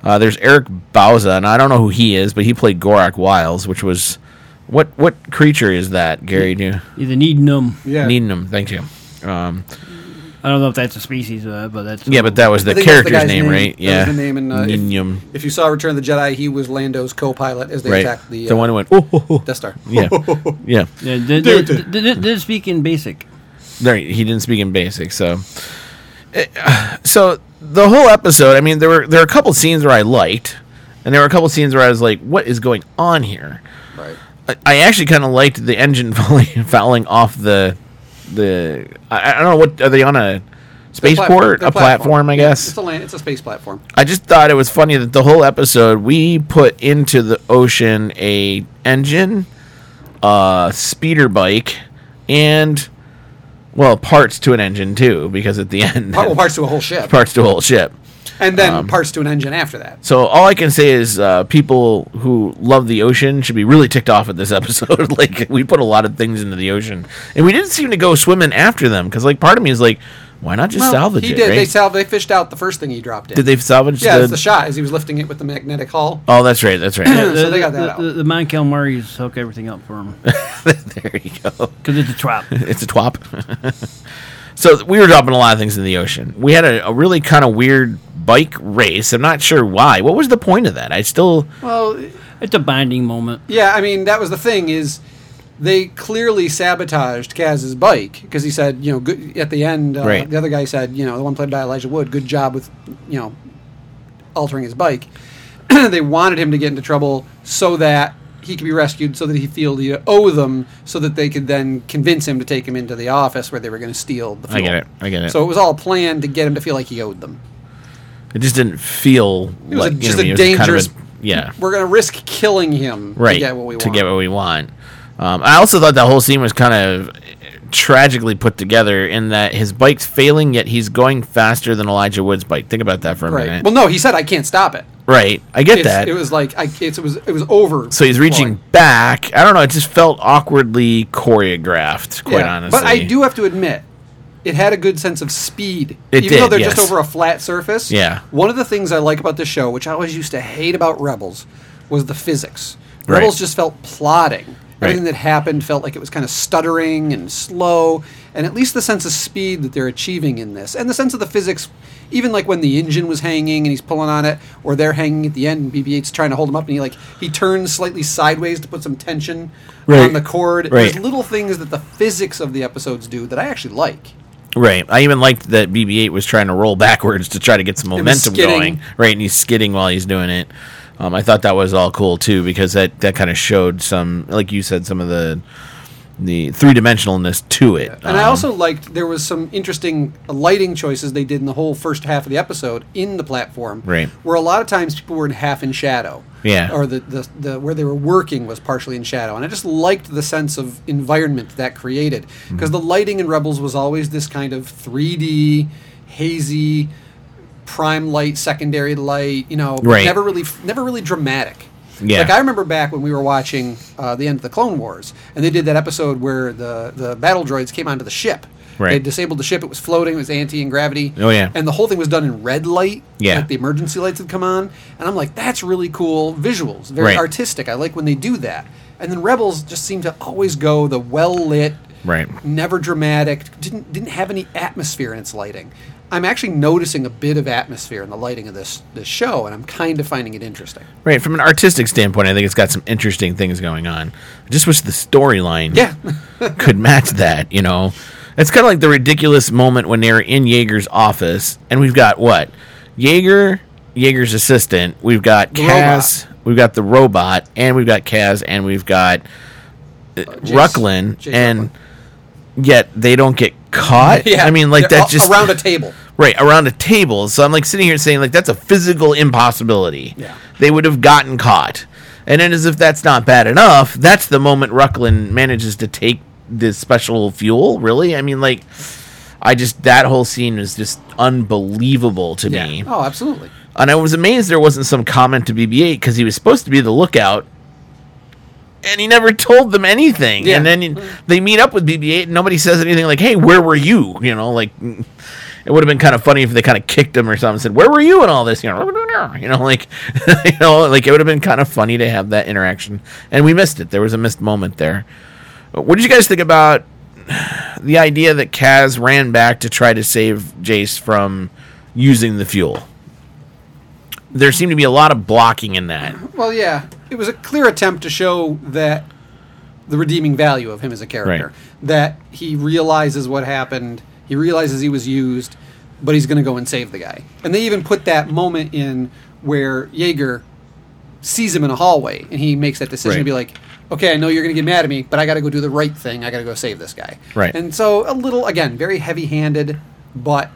Uh, there's Eric Bauza, and I don't know who he is, but he played Gorak Wiles, which was what what creature is that, Gary? Do you either needing them. Yeah. needing him? Thank you. Um, I don't know if that's a species, uh, but that's yeah, but that was the I think that's the character's guy's name, right? That Yeah, was the name. And uh, if, Nien Nunb. if you saw Return of the Jedi, he was Lando's co-pilot as they right. attacked the, the uh, one who went, oh, oh, oh. Death Star. yeah, yeah. Yeah, did, Dude. did, did, did, did speak in basic. There, he didn't speak in basic, so. Eh, So the whole episode, I mean, there were there were a couple scenes where I liked, and there were a couple scenes where I was like, "What is going on here?" Right. I, I actually kind of liked the engine falling, fouling off the the. I, I don't know what are they on a spaceport, a platform, I Yeah, guess. It's a land, It's a space platform. I just thought it was funny that the whole episode we put into the ocean a engine, a speeder bike, and well parts to an engine too, because at the end well, parts to a whole ship, parts to a whole ship. And then um, parts to an engine after that. So all I can say is uh, people who love the ocean should be really ticked off at this episode. like we put a lot of things into the ocean, and we didn't seem to go swimming after them because like part of me is like, Why not just Well, salvage he it? did. right? They sal- They fished out the first thing he dropped in. Did they salvage Yeah, the? it's the shot as he was lifting it with the magnetic hull. Oh, that's right. That's right. So they got that the, out. The, the Mon Calamari's hook everything up for him there you go. because it's a trap. it's a twop. so we were dropping a lot of things in the ocean. We had a, a really kind of weird bike race. I'm not sure why. What was the point of that? I still Well, It's a binding moment. yeah, I mean that was the thing is they clearly sabotaged Kaz's bike because he said, you know, good, at the end, uh, Right. the other guy said, you know, the one played by Elijah Wood, good job with, you know, altering his bike. they wanted him to get into trouble so that he could be rescued, so that he feel he owe them, so that they could then convince him to take him into the office where they were going to steal the I get it. I get it. So it was all planned to get him to feel like he owed them. It just didn't feel It was like a, you just know, a it was kind of dangerous. yeah. we're going to risk killing him right to get what we want. to get what we want. Um, I also thought that whole scene was kind of tragically put together in that his bike's failing, yet he's going faster than Elijah Wood's bike. Think about that for a right. minute. Well, no, he said I can't stop it. right, I get It's- that. It was like I, it's, it was it was over. so he's reaching back. I don't know. It just felt awkwardly choreographed. Quite Yeah, honestly, But I do have to admit, it had a good sense of speed. It Even though they're yes. just over a flat surface. Yeah. One of the things I like about this show, which I always used to hate about Rebels, was the physics. Right. Rebels just felt plodding. Right. Everything that happened felt like it was kind of stuttering and slow, and at least the sense of speed that they're achieving in this, and the sense of the physics, even like when the engine was hanging and he's pulling on it, or they're hanging at the end, and BB-8's trying to hold him up, and he like he turns slightly sideways to put some tension Right. on the cord. Right. There's little things that the physics of the episodes do that I actually like. Right. I even liked that BB-8 was trying to roll backwards to try to get some momentum going. Right, and he's skidding while he's doing it. Um, I thought that was all cool too because that that kind of showed some, like you said, some of the the three dimensionalness to it. And I Um, also liked there was some interesting lighting choices they did in the whole first half of the episode in the platform. Right. Where a lot of times people were in half in shadow. Yeah. Or the, the, the where they were working was partially in shadow. And I just liked the sense of environment that created. Mm-hmm. Because the lighting in Rebels was always this kind of 3D, hazy, prime light, secondary light, you know, Right. never really never really dramatic. Yeah. Like I remember back when we were watching uh, the end of the Clone Wars, and they did that episode where the the battle droids came onto the ship. Right. They disabled the ship. It was floating. It was anti and gravity. Oh, yeah. And the whole thing was done in red light. Yeah. Like the emergency lights had come on, and I'm like, that's really cool visuals. Very Right. artistic. I like when they do that. And then Rebels just seem to always go the well lit, Right. never dramatic. Didn't didn't have any atmosphere in its lighting. I'm actually noticing a bit of atmosphere in the lighting of this this show, and I'm kind of finding it interesting. right from an artistic standpoint, I think it's got some interesting things going on. I just wish the storyline Yeah. could match that. You know, it's kind of like the ridiculous moment when they're in Yeager's office, and we've got what Yeager, Yeager's assistant. We've got The Kaz. We've got the robot, and we've got Kaz, and we've got uh, Jace- Rucklin, Jace and Rucklin. yet they don't get caught. Yeah. I mean, like that just around a table. Right, around a table. So I'm like sitting here saying like that's a physical impossibility. Yeah. They would have gotten caught. And then as if that's not bad enough, that's the moment Rucklin manages to take this special fuel, really? I mean like I just that whole scene was just unbelievable to me. Oh, absolutely. And I was amazed there wasn't some comment to BB-8 because he was supposed to be the lookout, and he never told them anything. Yeah. And then they meet up with BB-8, and nobody says anything like, "Hey, where were you?" You know, like it would have been kind of funny if they kind of kicked him or something, and said, "Where were you?" and all this, you know, you know, like you know, like it would have been kind of funny to have that interaction, and we missed it. There was a missed moment there. What did you guys think about the idea that Kaz ran back to try to save Jace from using the fuel? There seemed to be a lot of blocking in that. Well, yeah, it was a clear attempt to show that the redeeming value of him as a character. Right. That he realizes what happened, he realizes he was used, but he's going to go and save the guy. And they even put that moment in where Yeager sees him in a hallway, and he makes that decision Right. to be like, "Okay, I know you're going to get mad at me, but I got to go do the right thing. I got to go save this guy." Right. And so a little, again, very heavy-handed, but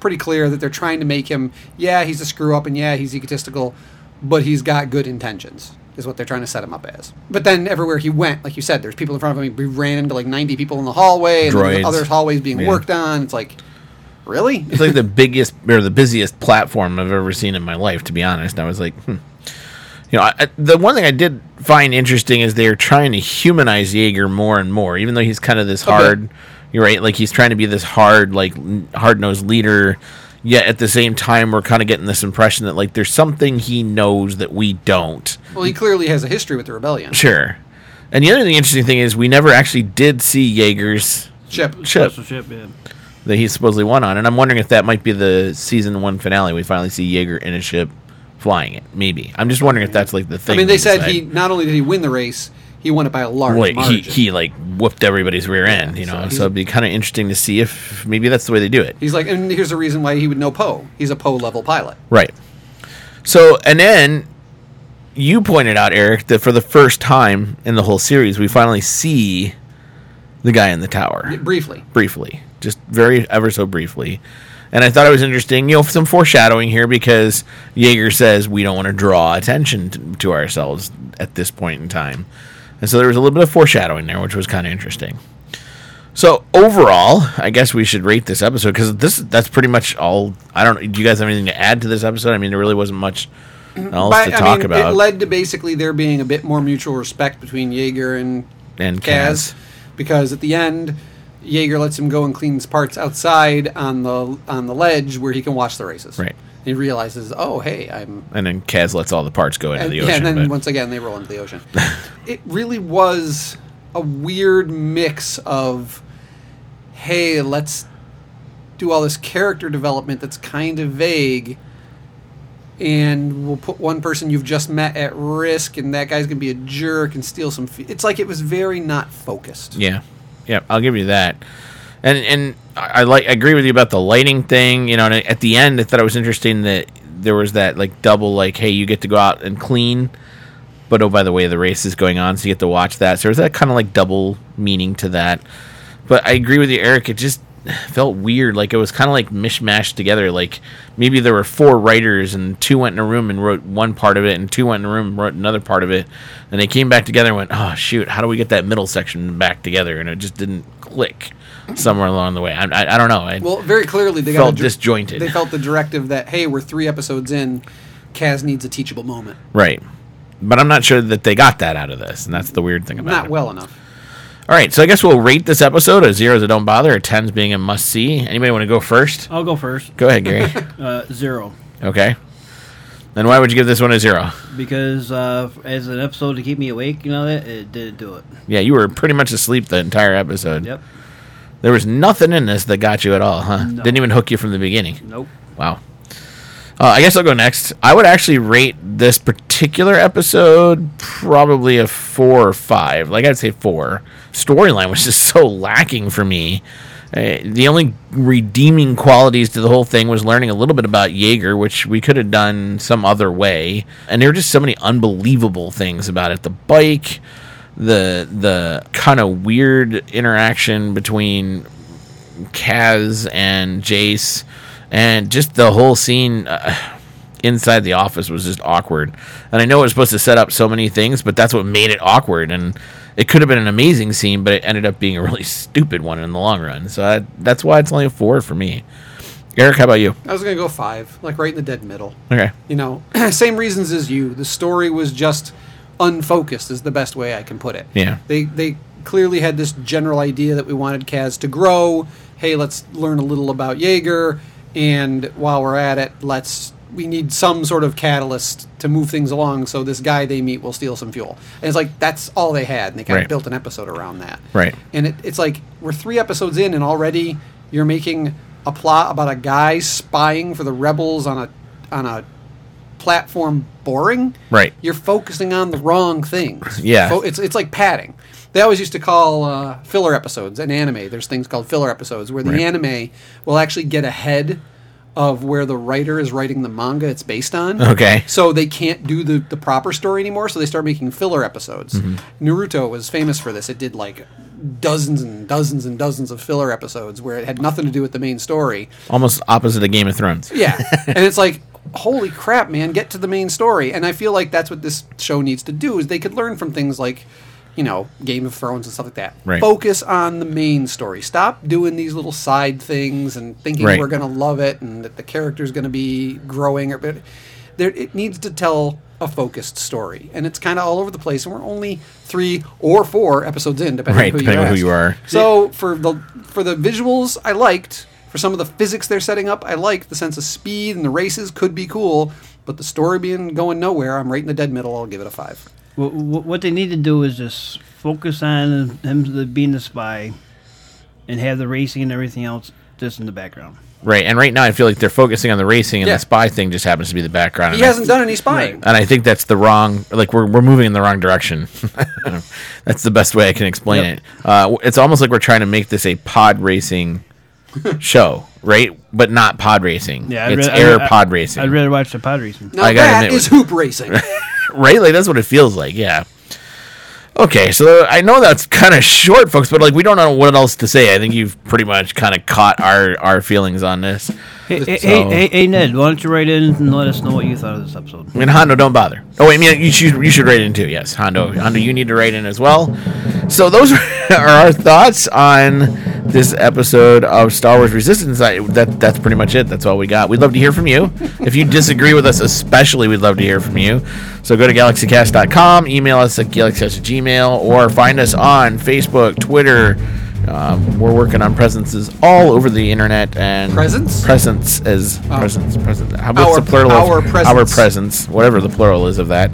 pretty clear that they're trying to make him, yeah, he's a screw up and yeah, he's egotistical, but he's got good intentions, is what they're trying to set him up as. But then everywhere he went, like you said, there's people in front of him. He ran into like 90 people in the hallway, and Droids. other hallways being Yeah. worked on. It's like, really? It's like the biggest or the busiest platform I've ever seen in my life, to be honest. I was like, hmm. You know, I, I- the one thing I did find interesting is they're trying to humanize Yeager more and more, even though he's kind of this bit. hard, You're right. Like he's trying to be this hard, like hard nosed leader. Yet at the same time, we're kind of getting this impression that like there's something he knows that we don't. Well, he clearly has a history with the rebellion. Sure. And the other thing, interesting thing is we never actually did see Yeager's Chip. ship ship, yeah. that he supposedly won on, and I'm wondering if that might be the season one finale. We finally see Yeager in a ship flying it. Maybe. I'm just wondering if that's like the thing. I mean, they said decide. he not only did he win the race, he won it by a large he, margin. he like whooped everybody's rear end, you know. so So, it'd be kind of interesting to see if maybe that's the way they do it. He's like, and here's the reason why he would know Poe. He's a Poe level pilot. Right. So, and then you pointed out, Eric, that for the first time in the whole series, we finally see the guy in the tower. Briefly. Briefly. Just very, ever so briefly. And I thought it was interesting, you know, some foreshadowing here because Yeager says we don't want to draw attention to, to ourselves at this point in time. And so there was a little bit of foreshadowing there, which was kind of interesting. So overall, I guess we should rate this episode because this that's pretty much all. I don't. Do you guys have anything to add to this episode? I mean, there really wasn't much else But, to I talk mean, about. it led to basically there being a bit more mutual respect between Yeager and and Kaz, Kaz. because at the end, Yeager lets him go and cleans parts outside on the on the ledge where he can watch the races. Right. He realizes, oh hey, I'm. and then Kaz lets all the parts go into And, the yeah, ocean. and then but- once again they roll into the ocean. it really was a weird mix of, hey, let's do all this character development that's kind of vague, and we'll put one person you've just met at risk, and that guy's gonna be a jerk and steal some. Fe- it's like it was very not focused. Yeah, yeah, I'll give you that. And and I, like I agree with you about the lighting thing. You know, and at the end, I thought it was interesting that there was that like double like, hey, you get to go out and clean, but oh by the way, the race is going on, so you get to watch that. So there's that kind of like double meaning to that. But I agree with you, Eric. It just felt weird. Like it was kind of like mishmashed together. Like maybe there were four writers and two went in a room and wrote one part of it, and two went in a room and wrote another part of it, and they came back together and went, "Oh shoot, how do we get that middle section back together?" And it just didn't click somewhere along the way. I, I, I don't know. I, Well, very clearly they Felt got dir- disjointed. They felt the directive that hey, we're three episodes in, Kaz needs a teachable moment. right. But I'm not sure that they got that out of this, and that's the weird thing about Not it. well enough. All right, so I guess we'll rate this episode a zeros that don't bother, or tens being a must see. Anybody want to go first? I'll go first. Go ahead, Gary. Uh, zero. okay. Then why would you give this one a zero? Because uh, as an episode to keep me awake, you know that it didn't do it. Yeah, you were pretty much asleep the entire episode. Yep. There was nothing in this that got you at all, huh? No. Didn't even hook you from the beginning. Nope. Wow. Uh, I guess I'll go next. I would actually rate this particular episode probably a four or five. Like I'd say four. Storyline was just so lacking for me. Uh, the only redeeming qualities to the whole thing was learning a little bit about Yeager, which we could have done some other way. And there were just so many unbelievable things about it. The bike, the the kind of weird interaction between Kaz and Jace, and just the whole scene uh, inside the office was just awkward. And I know it was supposed to set up so many things, but that's what made it awkward. And it could have been an amazing scene, but it ended up being a really stupid one in the long run. So I, that's why it's only a four for me. Eric, how about you? I was gonna go five, like right in the dead middle. Okay. You know, same reasons as you. The story was just unfocused, is the best way I can put it. Yeah. They they clearly had this general idea that we wanted Kaz to grow. Hey, let's learn a little about Yeager, and while we're at it, let's we need some sort of catalyst to move things along. So this guy they meet will steal some fuel, and it's like that's all they had, and they kind Right. of built an episode around that. Right. And it, it's like we're three episodes in, and already you're making a plot about a guy spying for the rebels on a on a platform boring. Right. You're focusing on the wrong things. Yeah. Fo- it's it's like padding. They always used to call uh, filler episodes in anime. There's things called filler episodes where the Right. anime will actually get ahead of where the writer is writing the manga it's based on. Okay. So they can't do the, the proper story anymore, so they start making filler episodes. Mm-hmm. Naruto was famous for this. It did like dozens and dozens and dozens of filler episodes where it had nothing to do with the main story. Almost opposite of Game of Thrones. Yeah. and it's like, holy crap, man, get to the main story. And I feel like that's what this show needs to do is they could learn from things like, you know, Game of Thrones and stuff like that. Right. Focus on the main story. Stop doing these little side things and thinking Right. we're going to love it and that the character's going to be growing or but there it needs to tell a focused story, and it's kind of all over the place. And we're only three or four episodes in, depending Right, on who depending you on who you are. So for the for the visuals, I liked. For some of the physics they're setting up, I liked the sense of speed and the races could be cool. But the story being going nowhere, I'm right in the dead middle. I'll give it a five. What, what they need to do is just focus on him being the spy, and have the racing and everything else just in the background. Right, and right now I feel like they're focusing on the racing, and Yeah. the spy thing just happens to be the background. He and I- hasn't done any spying. and I think that's the wrong. Like we're we're moving in the wrong direction. that's the best way I can explain Yep. it. Uh, it's almost like we're trying to make this a pod racing show, right? But not pod racing. Yeah, I'd it's ra- I'd air ra- pod racing. I'd rather watch the pod racing. Now I gotta that admit, is hoop racing. right? Like that's what it feels like. Yeah. Okay, so I know that's kind of short, folks, but like we don't know what else to say. I think you've pretty much kind of caught our our feelings on this. Hey, hey, So- hey, hey, hey, Ned, why don't you write in and let us know what you thought of this episode? And Hondo, don't bother. Oh, wait, I mean, you should you should write in too. Yes, Hondo, Hondo, you need to write in as well. So those are our thoughts on this episode of Star Wars Resistance. I, that that's pretty much it. That's all we got. We'd love to hear from you. If you disagree with us, especially, we'd love to hear from you. So go to galaxycast.com, email us at galaxycast at gmail, or find us on Facebook, Twitter. Um, we're working on presences all over the internet and Presence? Presence as presence. Present. How about Our- the plural? our of presence. Our presence, whatever the plural is of that.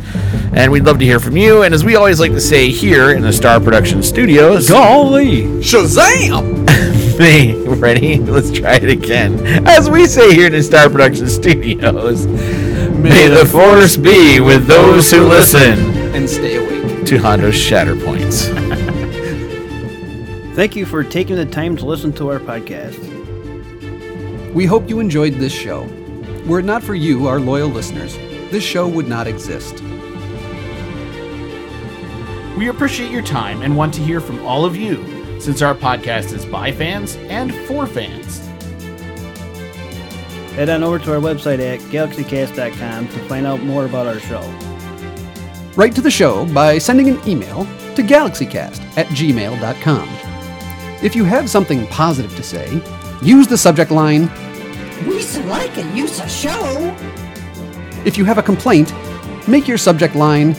And we'd love to hear from you. And as we always like to say here in the Star Production Studios, Golly! Shazam! Hey, ready? Let's try it again. As we say here in the Star Production Studios, may the force be with those who listen and stay awake. to Hondo's Shatter Points. Thank you for taking the time to listen to our podcast. We hope you enjoyed this show. Were it not for you, our loyal listeners, this show would not exist. We appreciate your time and want to hear from all of you, since our podcast is by fans and for fans. Head on over to our website at galaxycast.com to find out more about our show. Write to the show by sending an email to galaxycast at gmail.com. If you have something positive to say, use the subject line. We like and use a show. If you have a complaint, make your subject line.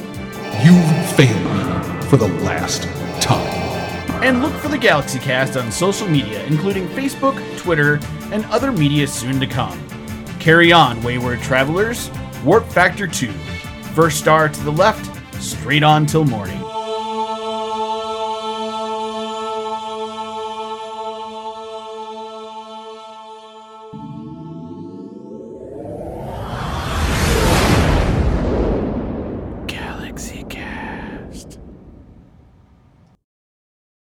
You've failed me for the last time. And look for the Galaxy Cast on social media, including Facebook, Twitter, and other media soon to come. Carry on, wayward travelers. Warp Factor 2. First star to the left, straight on till morning.